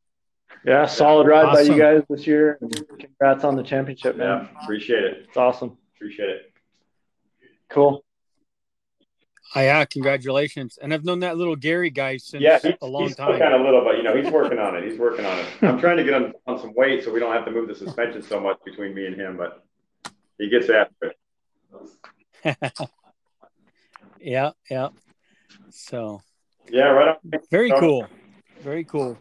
Yeah, solid ride by you guys this year. Congrats on the championship, man. Yeah, appreciate it. It's awesome. Appreciate it. Cool. Oh, yeah, congratulations. And I've known that little Gary guy since Yeah, he's, a long he's time. kind of little, but you know he's working on it. He's working on it. I'm trying to get him on some weight so we don't have to move the suspension so much between me and him, but he gets after it. yeah, yeah. So Yeah, right on. very cool. Very cool.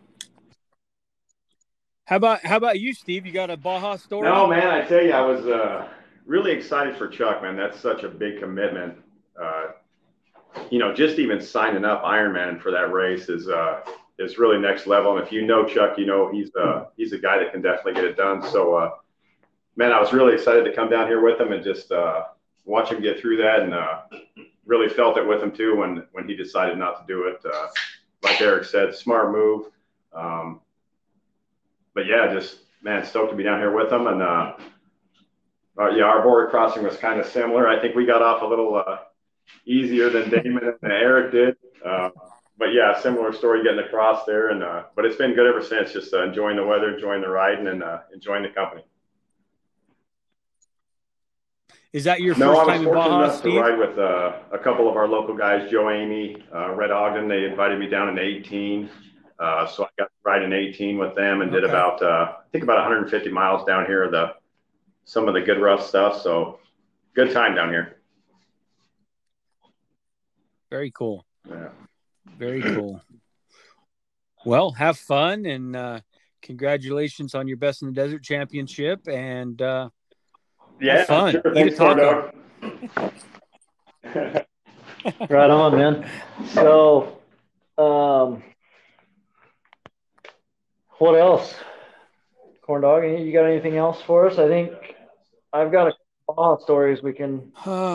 How about how about you, Steve? You got a Baja story? No, man, I tell you, I was uh, really excited for Chuck, man. That's such a big commitment. Uh, you know, just even signing up Ironman for that race is uh, is really next level. And if you know Chuck, you know he's uh, he's a guy that can definitely get it done. So, uh, man, I was really excited to come down here with him and just uh, watch him get through that, and uh, really felt it with him too when when he decided not to do it. Uh, like Eric said, smart move. Um, but yeah, just man, stoked to be down here with them. And uh, uh, yeah, our border crossing was kind of similar. I think we got off a little uh, easier than Damon and Eric did. Uh, but yeah, similar story getting across there. And uh, but it's been good ever since. Just uh, enjoying the weather, enjoying the riding, and uh, enjoying the company. Is that your No, first I was time in fortunate Baja, enough to ride with a couple of our local guys, Joe Amy, uh, Red Ogden. They invited me down in 18. Uh, so I got to ride in 18 with them and did Okay. about, uh, I think about 150 miles down here, the some of the good rough stuff. So good time down here. Very cool. Yeah. Very cool. Well, have fun and uh, congratulations on your Best in the Desert Championship. And uh, Yeah, fun. Sure. Eat a Thanks, Corn taco. Right on, man. So, um, what else? Corn dog, you got anything else for us? I think I've got a couple of stories we can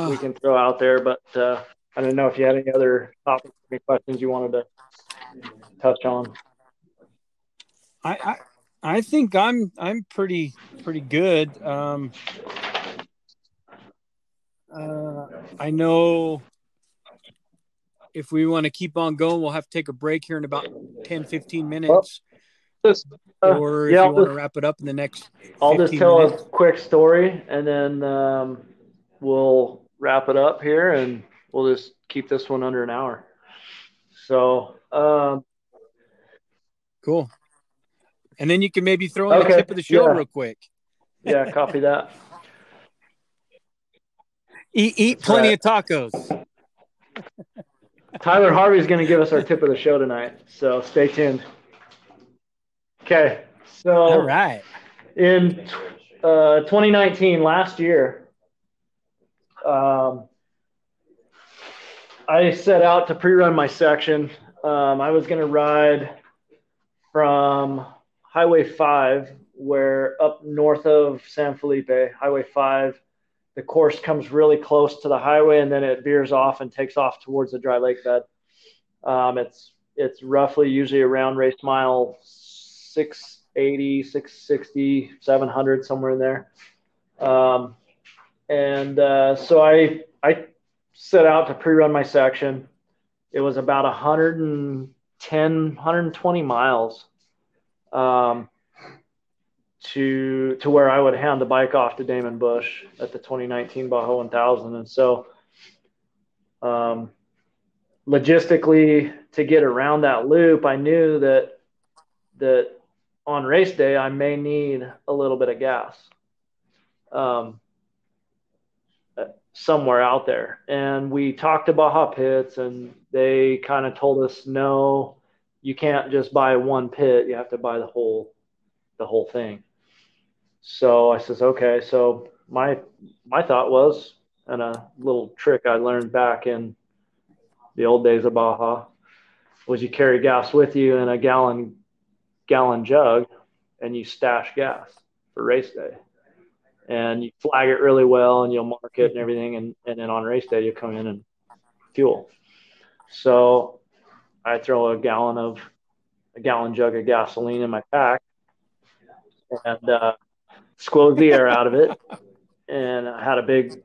we can throw out there, but uh, I don't know if you had any other topics, any questions you wanted to touch on. I, I I think I'm I'm pretty pretty good. Um, uh, I know if we want to keep on going, we'll have to take a break here in about 10, 15 minutes. Just, uh, or if yeah, you I'll want to wrap it up in the next I'll just tell minutes. a quick story and then um, we'll wrap it up here and we'll just keep this one under an hour. So, um, Cool. And then you can maybe throw in the tip of the show yeah. real quick. yeah, copy that. Eat, eat plenty right. of tacos. Tyler Harvey's going to give us our tip of the show tonight. So stay tuned. Okay. So, All right. in uh, 2019, last year, um, I set out to pre-run my section. Um, I was going to ride from Highway 5, where up north of San Felipe, Highway 5, the course comes really close to the highway and then it veers off and takes off towards the dry lake bed. Um, it's it's roughly usually around race mile 680, 660, 700, somewhere in there. Um, and uh, so I I set out to pre-run my section. It was about 110, 120 miles um, to to where I would hand the bike off to Damon Bush at the 2019 Baja 1000. And so um, logistically to get around that loop, I knew that that on race day I may need a little bit of gas um, somewhere out there. And we talked to Baja Pits, and they kind of told us, no, you can't just buy one pit; you have to buy the whole the whole thing. So I says, okay. So my my thought was, and a little trick I learned back in the old days of Baja was you carry gas with you in a gallon gallon jug and you stash gas for race day. And you flag it really well and you'll mark it and everything and, and then on race day you come in and fuel. So I throw a gallon of a gallon jug of gasoline in my pack and uh, squeeze the air out of it. And I had a big,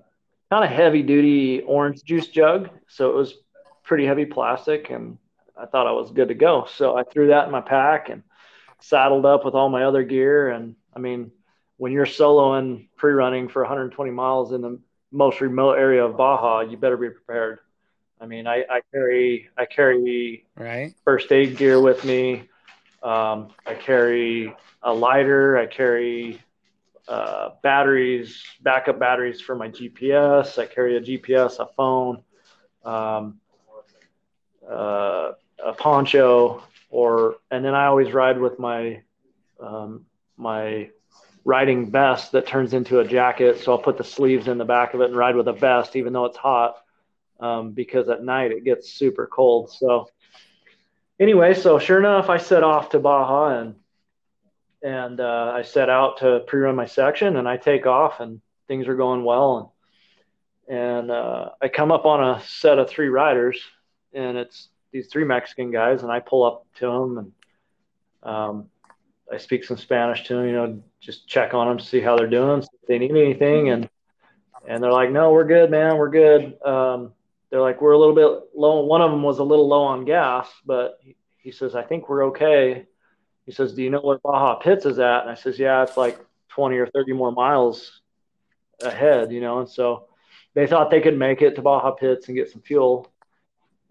kind of heavy duty orange juice jug. So it was pretty heavy plastic and I thought I was good to go. So I threw that in my pack and saddled up with all my other gear. And I mean, when you're soloing pre running for 120 miles in the most remote area of Baja, you better be prepared. I mean, I, I carry I carry Right. first aid gear with me. Um, I carry a lighter. I carry uh, batteries, backup batteries for my GPS. I carry a GPS, a phone, um, uh, a poncho, or and then I always ride with my um, my riding vest that turns into a jacket. So I'll put the sleeves in the back of it and ride with a vest, even though it's hot, um, because at night it gets super cold. So anyway, so sure enough, I set off to Baja and and uh, I set out to pre-run my section, and I take off, and things are going well, and and uh, I come up on a set of three riders, and it's these three Mexican guys, and I pull up to them, and um, I speak some Spanish to them, you know, just check on them, see how they're doing, see if they need anything, and and they're like, no, we're good, man, we're good. Um, they're like, we're a little bit low. One of them was a little low on gas, but he, he says, I think we're okay. He says, do you know where Baja Pits is at? And I says, yeah, it's like 20 or 30 more miles ahead, you know. And so they thought they could make it to Baja Pits and get some fuel.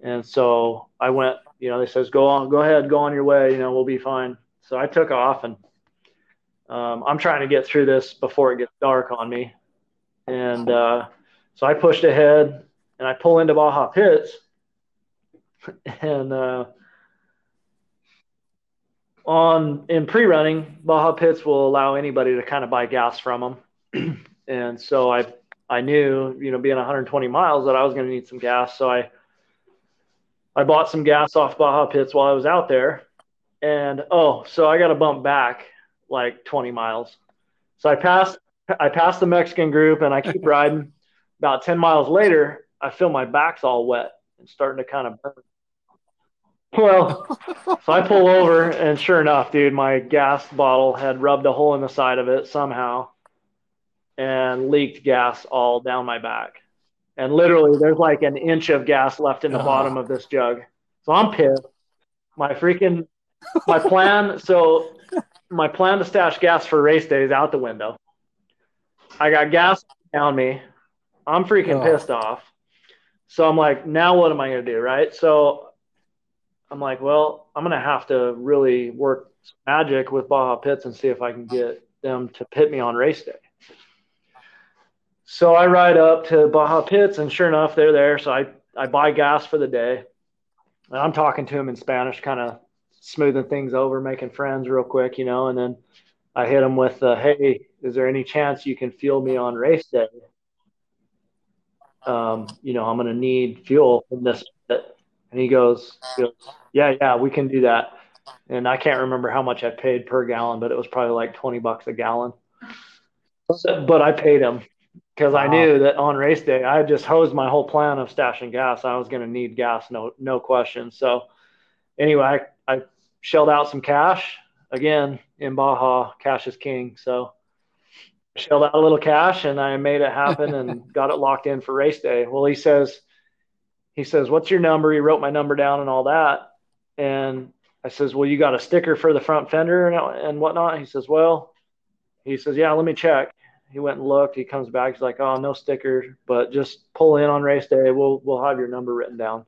And so I went, you know, they says, go on, go ahead, go on your way, you know, we'll be fine. So I took off and um, I'm trying to get through this before it gets dark on me. And uh, so I pushed ahead and I pull into Baja Pits and uh, on in pre-running, Baja Pits will allow anybody to kind of buy gas from them. and so I I knew, you know, being 120 miles that I was going to need some gas. So I I bought some gas off Baja Pits while I was out there. And oh, so I got to bump back like 20 miles. So I passed I passed the Mexican group and I keep riding. About 10 miles later, I feel my back's all wet and starting to kind of burn. Well, so I pull over, and sure enough, dude, my gas bottle had rubbed a hole in the side of it somehow and leaked gas all down my back. And literally, there's like an inch of gas left in the Oh. bottom of this jug. So I'm pissed. My freaking, my plan, so my plan to stash gas for race day is out the window. I got gas down me. I'm freaking Oh. pissed off. So I'm like, now what am I going to do? Right. So I'm like, well, I'm going to have to really work magic with Baja Pits and see if I can get them to pit me on race day. So I ride up to Baja Pits, and sure enough, they're there. So I, I buy gas for the day. And I'm talking to them in Spanish, kind of smoothing things over, making friends real quick, you know. And then I hit them with, uh, hey, is there any chance you can fuel me on race day? Um, you know, I'm going to need fuel from this. And he goes, yeah, yeah, we can do that. And I can't remember how much I paid per gallon, but it was probably like 20 bucks a gallon. But I paid him because I knew that on race day, I had just hosed my whole plan of stashing gas. I was going to need gas, no, no question. So anyway, I, I shelled out some cash again in Baja. Cash is king. So shelled out a little cash and I made it happen and got it locked in for race day. Well, he says, he says, what's your number? He wrote my number down and all that. And I says, well, you got a sticker for the front fender and, and whatnot. He says, well, he says, yeah, let me check. He went and looked. He comes back. He's like, oh, no sticker, but just pull in on race day. We'll we'll have your number written down.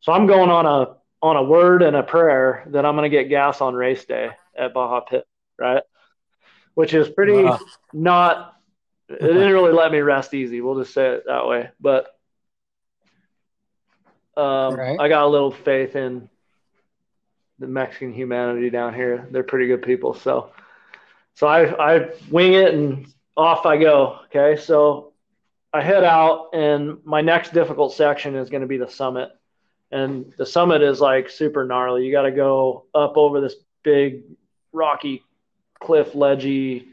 So I'm going on a on a word and a prayer that I'm going to get gas on race day at Baja Pit, right? Which is pretty Wow. not. It didn't really let me rest easy. We'll just say it that way. But um, Right. I got a little faith in the Mexican humanity down here. They're pretty good people. So, so I, I wing it and off I go. Okay. So I head out and my next difficult section is going to be the summit. And the summit is like super gnarly. You got to go up over this big rocky cliff ledgy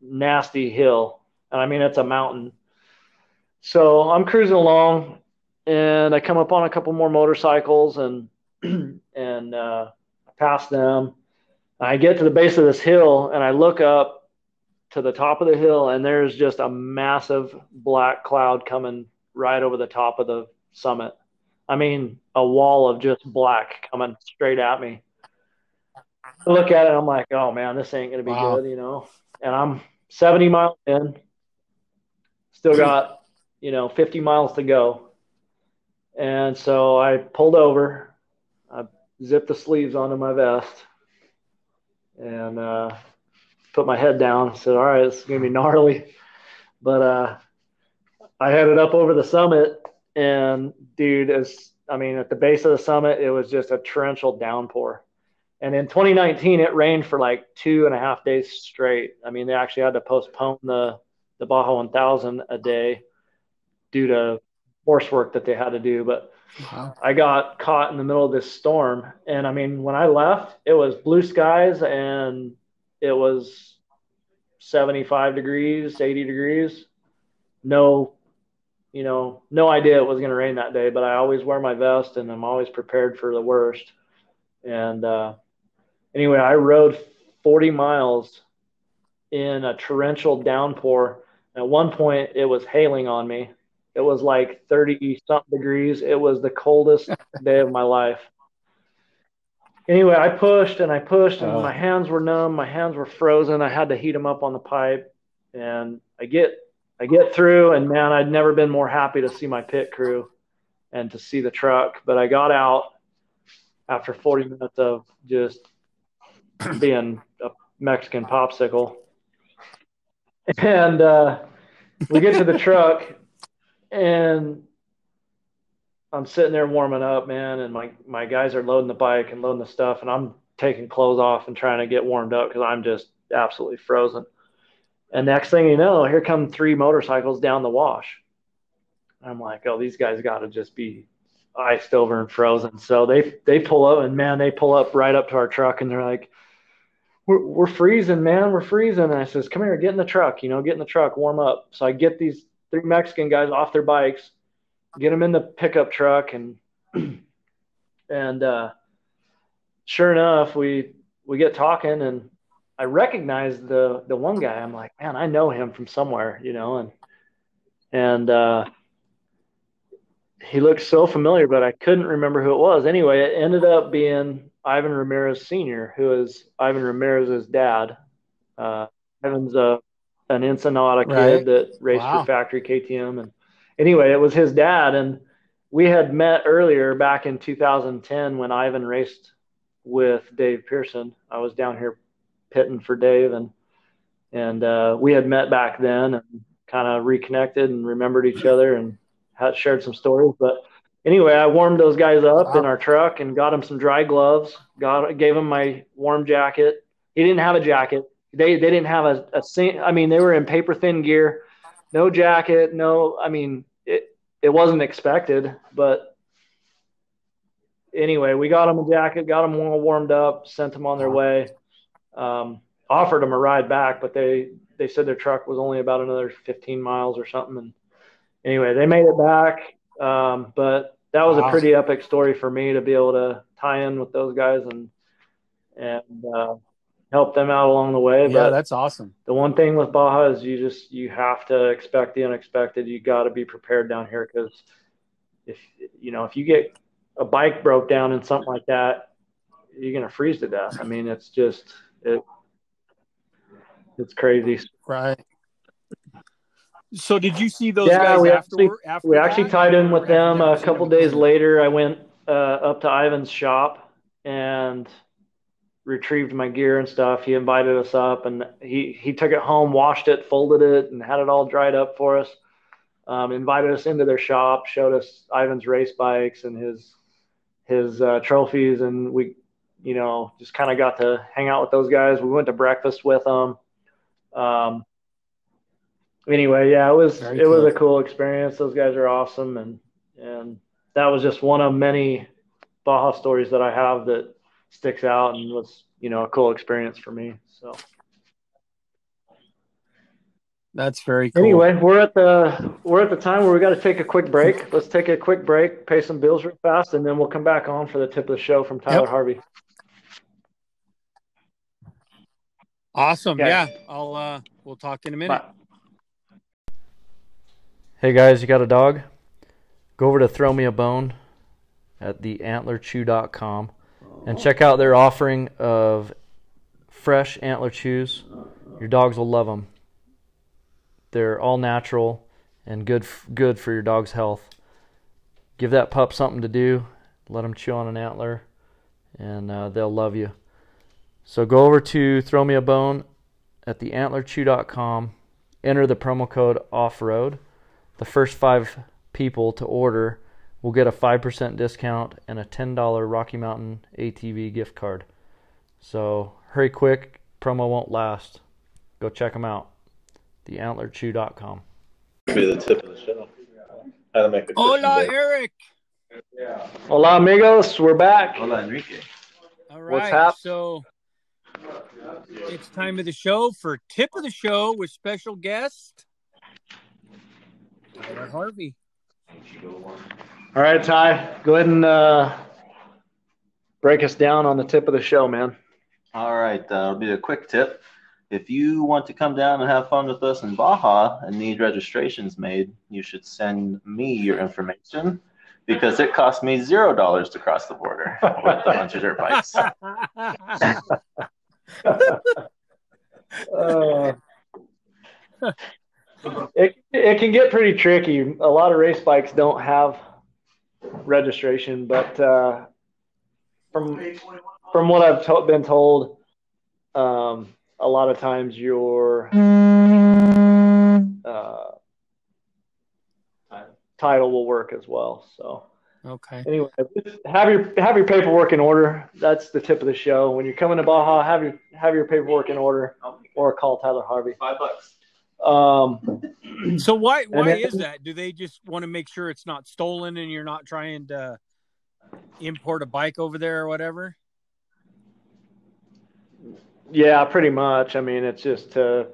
nasty hill. And I mean, it's a mountain. So I'm cruising along and I come up on a couple more motorcycles and, and, uh, pass them. I get to the base of this hill and I look up to the top of the hill and there's just a massive black cloud coming right over the top of the summit. I mean, a wall of just black coming straight at me. I look at it, I'm like, oh man, this ain't gonna be Wow. good, you know. And I'm 70 miles in, still got, you know, 50 miles to go. And so I pulled over, I zipped the sleeves onto my vest, and uh, put my head down. Said, "All right, it's gonna be gnarly," but uh, I headed up over the summit, and dude, as I mean, at the base of the summit, it was just a torrential downpour. And in 2019, it rained for like two and a half days straight. I mean, they actually had to postpone the the Baja 1000 a day due to force work that they had to do. But wow. I got caught in the middle of this storm. And I mean, when I left, it was blue skies and it was 75 degrees, 80 degrees. No, you know, no idea it was going to rain that day, but I always wear my vest and I'm always prepared for the worst. And uh, anyway, I rode 40 miles in a torrential downpour. At one point, it was hailing on me it was like 30 something degrees. It was the coldest day of my life. Anyway, I pushed and I pushed, and uh, my hands were numb. My hands were frozen. I had to heat them up on the pipe, and I get I get through, and man, I'd never been more happy to see my pit crew and to see the truck. But I got out after 40 minutes of just being a Mexican popsicle, and uh, we get to the truck, and I'm sitting there warming up, man, and my my guys are loading the bike and loading the stuff, and I'm taking clothes off and trying to get warmed up because I'm just absolutely frozen. And next thing you know, here come three motorcycles down the wash. I'm like, oh, these guys got to just be iced over and frozen. So they they pull up, and man, they pull up right up to our truck, and they're like, we're, we're freezing, man, we're freezing. And I says, come here, get in the truck, you know, get in the truck, warm up. So I get these three Mexican guys off their bikes, get them in the pickup truck, and and uh, sure enough, we we get talking, and I recognize the the one guy. I'm like, man, I know him from somewhere, you know, and and uh, he looked so familiar, but I couldn't remember who it was. Anyway, it ended up being Ivan Ramirez Sr., who is Ivan Ramirez's dad. Uh, Ivan's a an Ensenada kid right. that raced wow. for factory KTM. And anyway, it was his dad. And we had met earlier back in 2010 when Ivan raced with Dave Pearson. I was down here pitting for Dave and, and uh, we had met back then and kind of reconnected and remembered each other and had shared some stories. But anyway, I warmed those guys up wow. in our truck and got them some dry gloves, got, gave them my warm jacket. He didn't have a jacket they they didn't have a, a I mean, they were in paper thin gear, no jacket, no. I mean, it wasn't expected, but anyway, we got them a jacket, got them all warmed up, sent them on their way. Um, offered them a ride back, but they they said their truck was only about another 15 miles or something. And anyway, they made it back. Um, but that was awesome. a pretty epic story for me to be able to tie in with those guys and and uh, help them out along the way. Yeah, but that's awesome. The one thing with Baja is you just you have to expect the unexpected. You got to be prepared down here because if you know if you get a bike broke down and something like that, you're gonna freeze to death. I mean, it's just it. It's crazy. Right. So did you see those yeah, guys we after, actually, after we actually tied in with them a couple days later. I went uh, up to Ivan's shop and retrieved my gear and stuff. He invited us up and he, he took it home, washed it, folded it, and had it all dried up for us. Um, invited us into their shop, showed us Ivan's race bikes and his his uh, trophies, and we, you know, just kind of got to hang out with those guys. We went to breakfast with them. Um, anyway, yeah, it was Very it cool. was a cool experience. Those guys are awesome, and and that was just one of many Baja stories that I have that sticks out and was you know a cool experience for me. So that's very cool. Anyway, we're at the we're at the time where we got to take a quick break. Let's take a quick break, pay some bills real fast, and then we'll come back on for the tip of the show from Tyler yep. Harvey. Awesome. Okay. Yeah, I'll uh we'll talk in a minute. Bye. Hey guys, you got a dog? Go over to throw me a bone at theantlerchew.com and check out their offering of fresh antler chews. Your dogs will love them. They're all natural and good good for your dog's health. give that pup something to do. Let them chew on an antler, and uh, they'll love you. So go over to Throw Me a Bone at theantlerchew.com. Enter the promo code OFFROAD. The first five people to order will get a 5% discount and a $10 Rocky Mountain ATV gift card. So hurry quick, promo won't last. Go check them out. Theantlerchew.com. Be the tip of the show. How to make a Hola, Christian day. Eric. Hola, amigos. We're back. Hola, Enrique. All What's right. hap- So it's time of the show for tip of the show with special guest Tyler Harvey. All right, Ty, go ahead and uh, break us down on the tip of the show, man. All right, uh, it'll be a quick tip. If you want to come down and have fun with us in Baja and need registrations made, you should send me your information because it cost me zero dollars to cross the border with a bunch of dirt bikes. Uh, it it can get pretty tricky. A lot of race bikes don't have registration, but uh, from from what I've to- been told, um, a lot of times your uh, title will work as well. So okay. anyway, have your have your paperwork in order. That's the tip of the show. When you're coming to Baja, have your have your paperwork in order, or call Tyler Harvey. Five bucks. Um, So why why is that? Do they just want to make sure it's not stolen and you're not trying to import a bike over there or whatever? yeah, pretty much. I mean, it's just to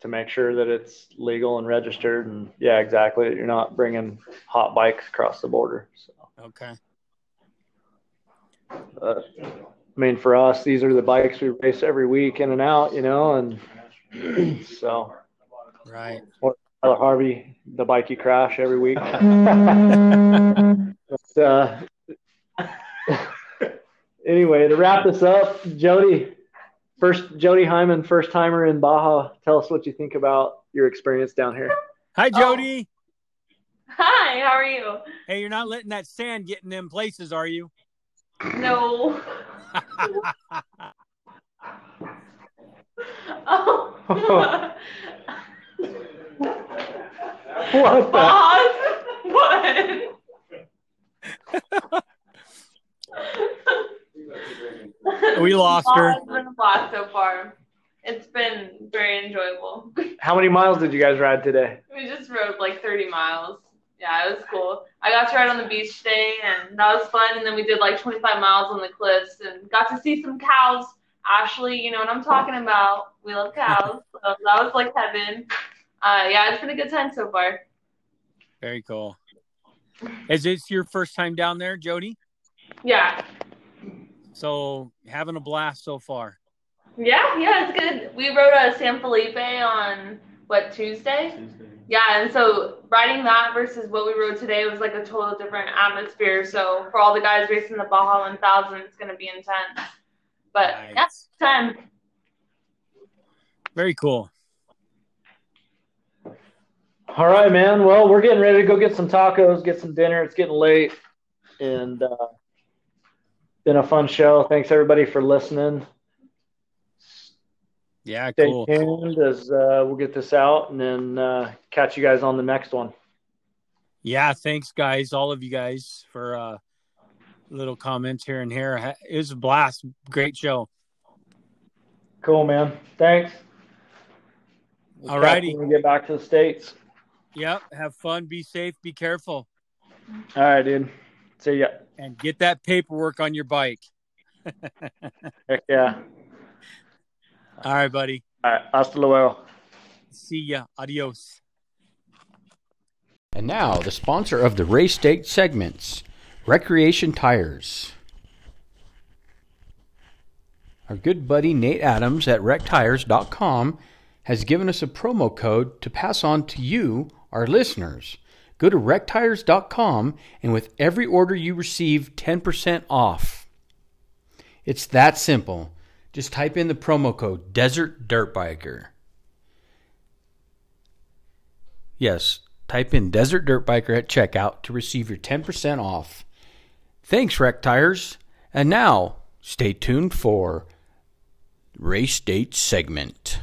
to make sure that it's legal and registered, and yeah, exactly. that You're not bringing hot bikes across the border. So, Okay. uh, I mean, for us, these are the bikes we race every week in and out, you know, and so Right. Tyler Harvey, the bike you crash every week. But, uh, anyway, to wrap this up, Jodi, first Jodi Heiman, first timer in Baja. Tell us what you think about your experience down here. Hi Jodi. Hi, how are you? Hey, you're not letting that sand get in them places, are you? No. oh. What the? Pause. What? We lost her. Pause. It's been a blast so far. It's been very enjoyable. How many miles did you guys ride today? We just rode like 30 miles. Yeah, it was cool. I got to ride on the beach today, and that was fun. And then we did like 25 miles on the cliffs and got to see some cows. Ashley, you know what I'm talking about. We love cows. So that was like heaven. Uh, yeah, it's been a good time so far. Very cool. Is this your first time down there, Jodi? Yeah. So having a blast so far. Yeah, yeah, it's good. We rode a San Felipe on what Tuesday? Yeah, and so riding that versus what we rode today was like a total different atmosphere. So for all the guys racing the Baja 1000, it's gonna be intense. But Nice. yeah, time. Very cool. All right, man. Well, we're getting ready to go get some tacos, get some dinner. It's getting late, and uh, been a fun show. Thanks everybody for listening. Yeah, Stay cool. tuned as uh, we'll get this out, and then uh, catch you guys on the next one. Yeah, thanks guys, all of you guys for uh little comments here and here. It was a blast. Great show. Cool, man. Thanks. All righty. we get back to the states. Yep. Have fun. Be safe. Be careful. All right, dude. See ya. And get that paperwork on your bike. Heck yeah. All right, buddy. All right. Hasta luego. See ya. Adios. And now, the sponsor of the Race State segments Recreation Tires. Our good buddy Nate Adams at rectires.com has given us a promo code to pass on to you, our listeners. Go to rectires.com and with every order you receive 10% off. It's that simple. Just type in the promo code Desert Dirt Biker. Yes, Type in Desert Dirt Biker at checkout to receive your 10% off. Thanks, Rec Tires. And now, stay tuned for Race Date segment.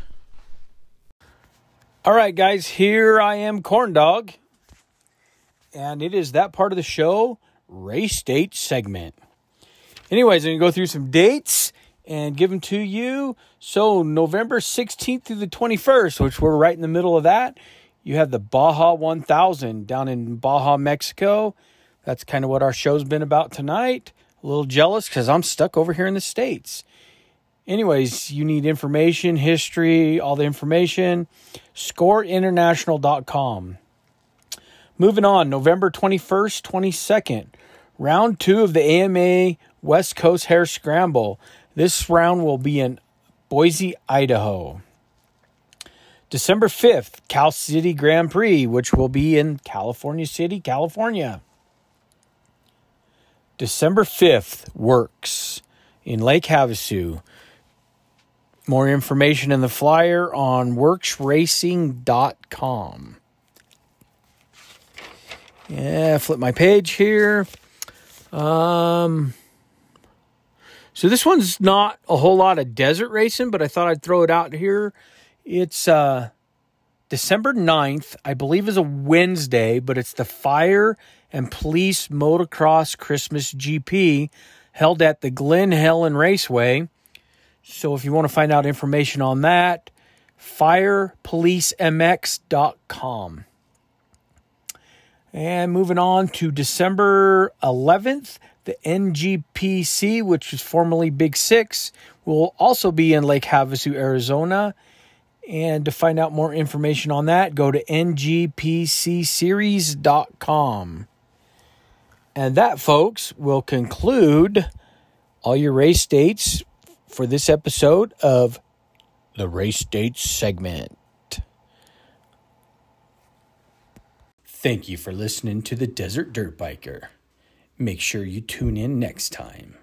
All right, guys, here I am, Corn Dog. And it is that part of the show, Race Date segment. Anyways, I'm going to go through some dates and give them to you. So, November 16th through the 21st, which we're right in the middle of that, you have the Baja 1000 down in Baja, Mexico. That's kind of what our show's been about tonight. A little jealous because I'm stuck over here in the States. Anyways, you need information, history, all the information. ScoreInternational.com. Moving on, November 21st, 22nd, round two of the AMA West Coast Hare Scramble. This round will be in Boise, Idaho. December 5th, Cal City Grand Prix, which will be in California City, California. December 5th, WORCS in Lake Havasu. More information in the flyer on worcsracing.com. Yeah, flip my page here. Um, so this one's not a whole lot of desert racing, but I thought I'd throw it out here. It's uh, December 9th, I believe is a Wednesday, but it's the Fire and Police Motocross Christmas GP held at the Glen Helen Raceway. So if you want to find out information on that, firepolicemx.com. And moving on to December 11th, the NGPC, which is formerly Big Six, will also be in Lake Havasu, Arizona. And to find out more information on that, go to ngpcseries.com. And that, folks, will conclude all your race dates for this episode of the Race Dates segment. Thank you for listening to the Desert Dirt Biker. Make sure you tune in next time.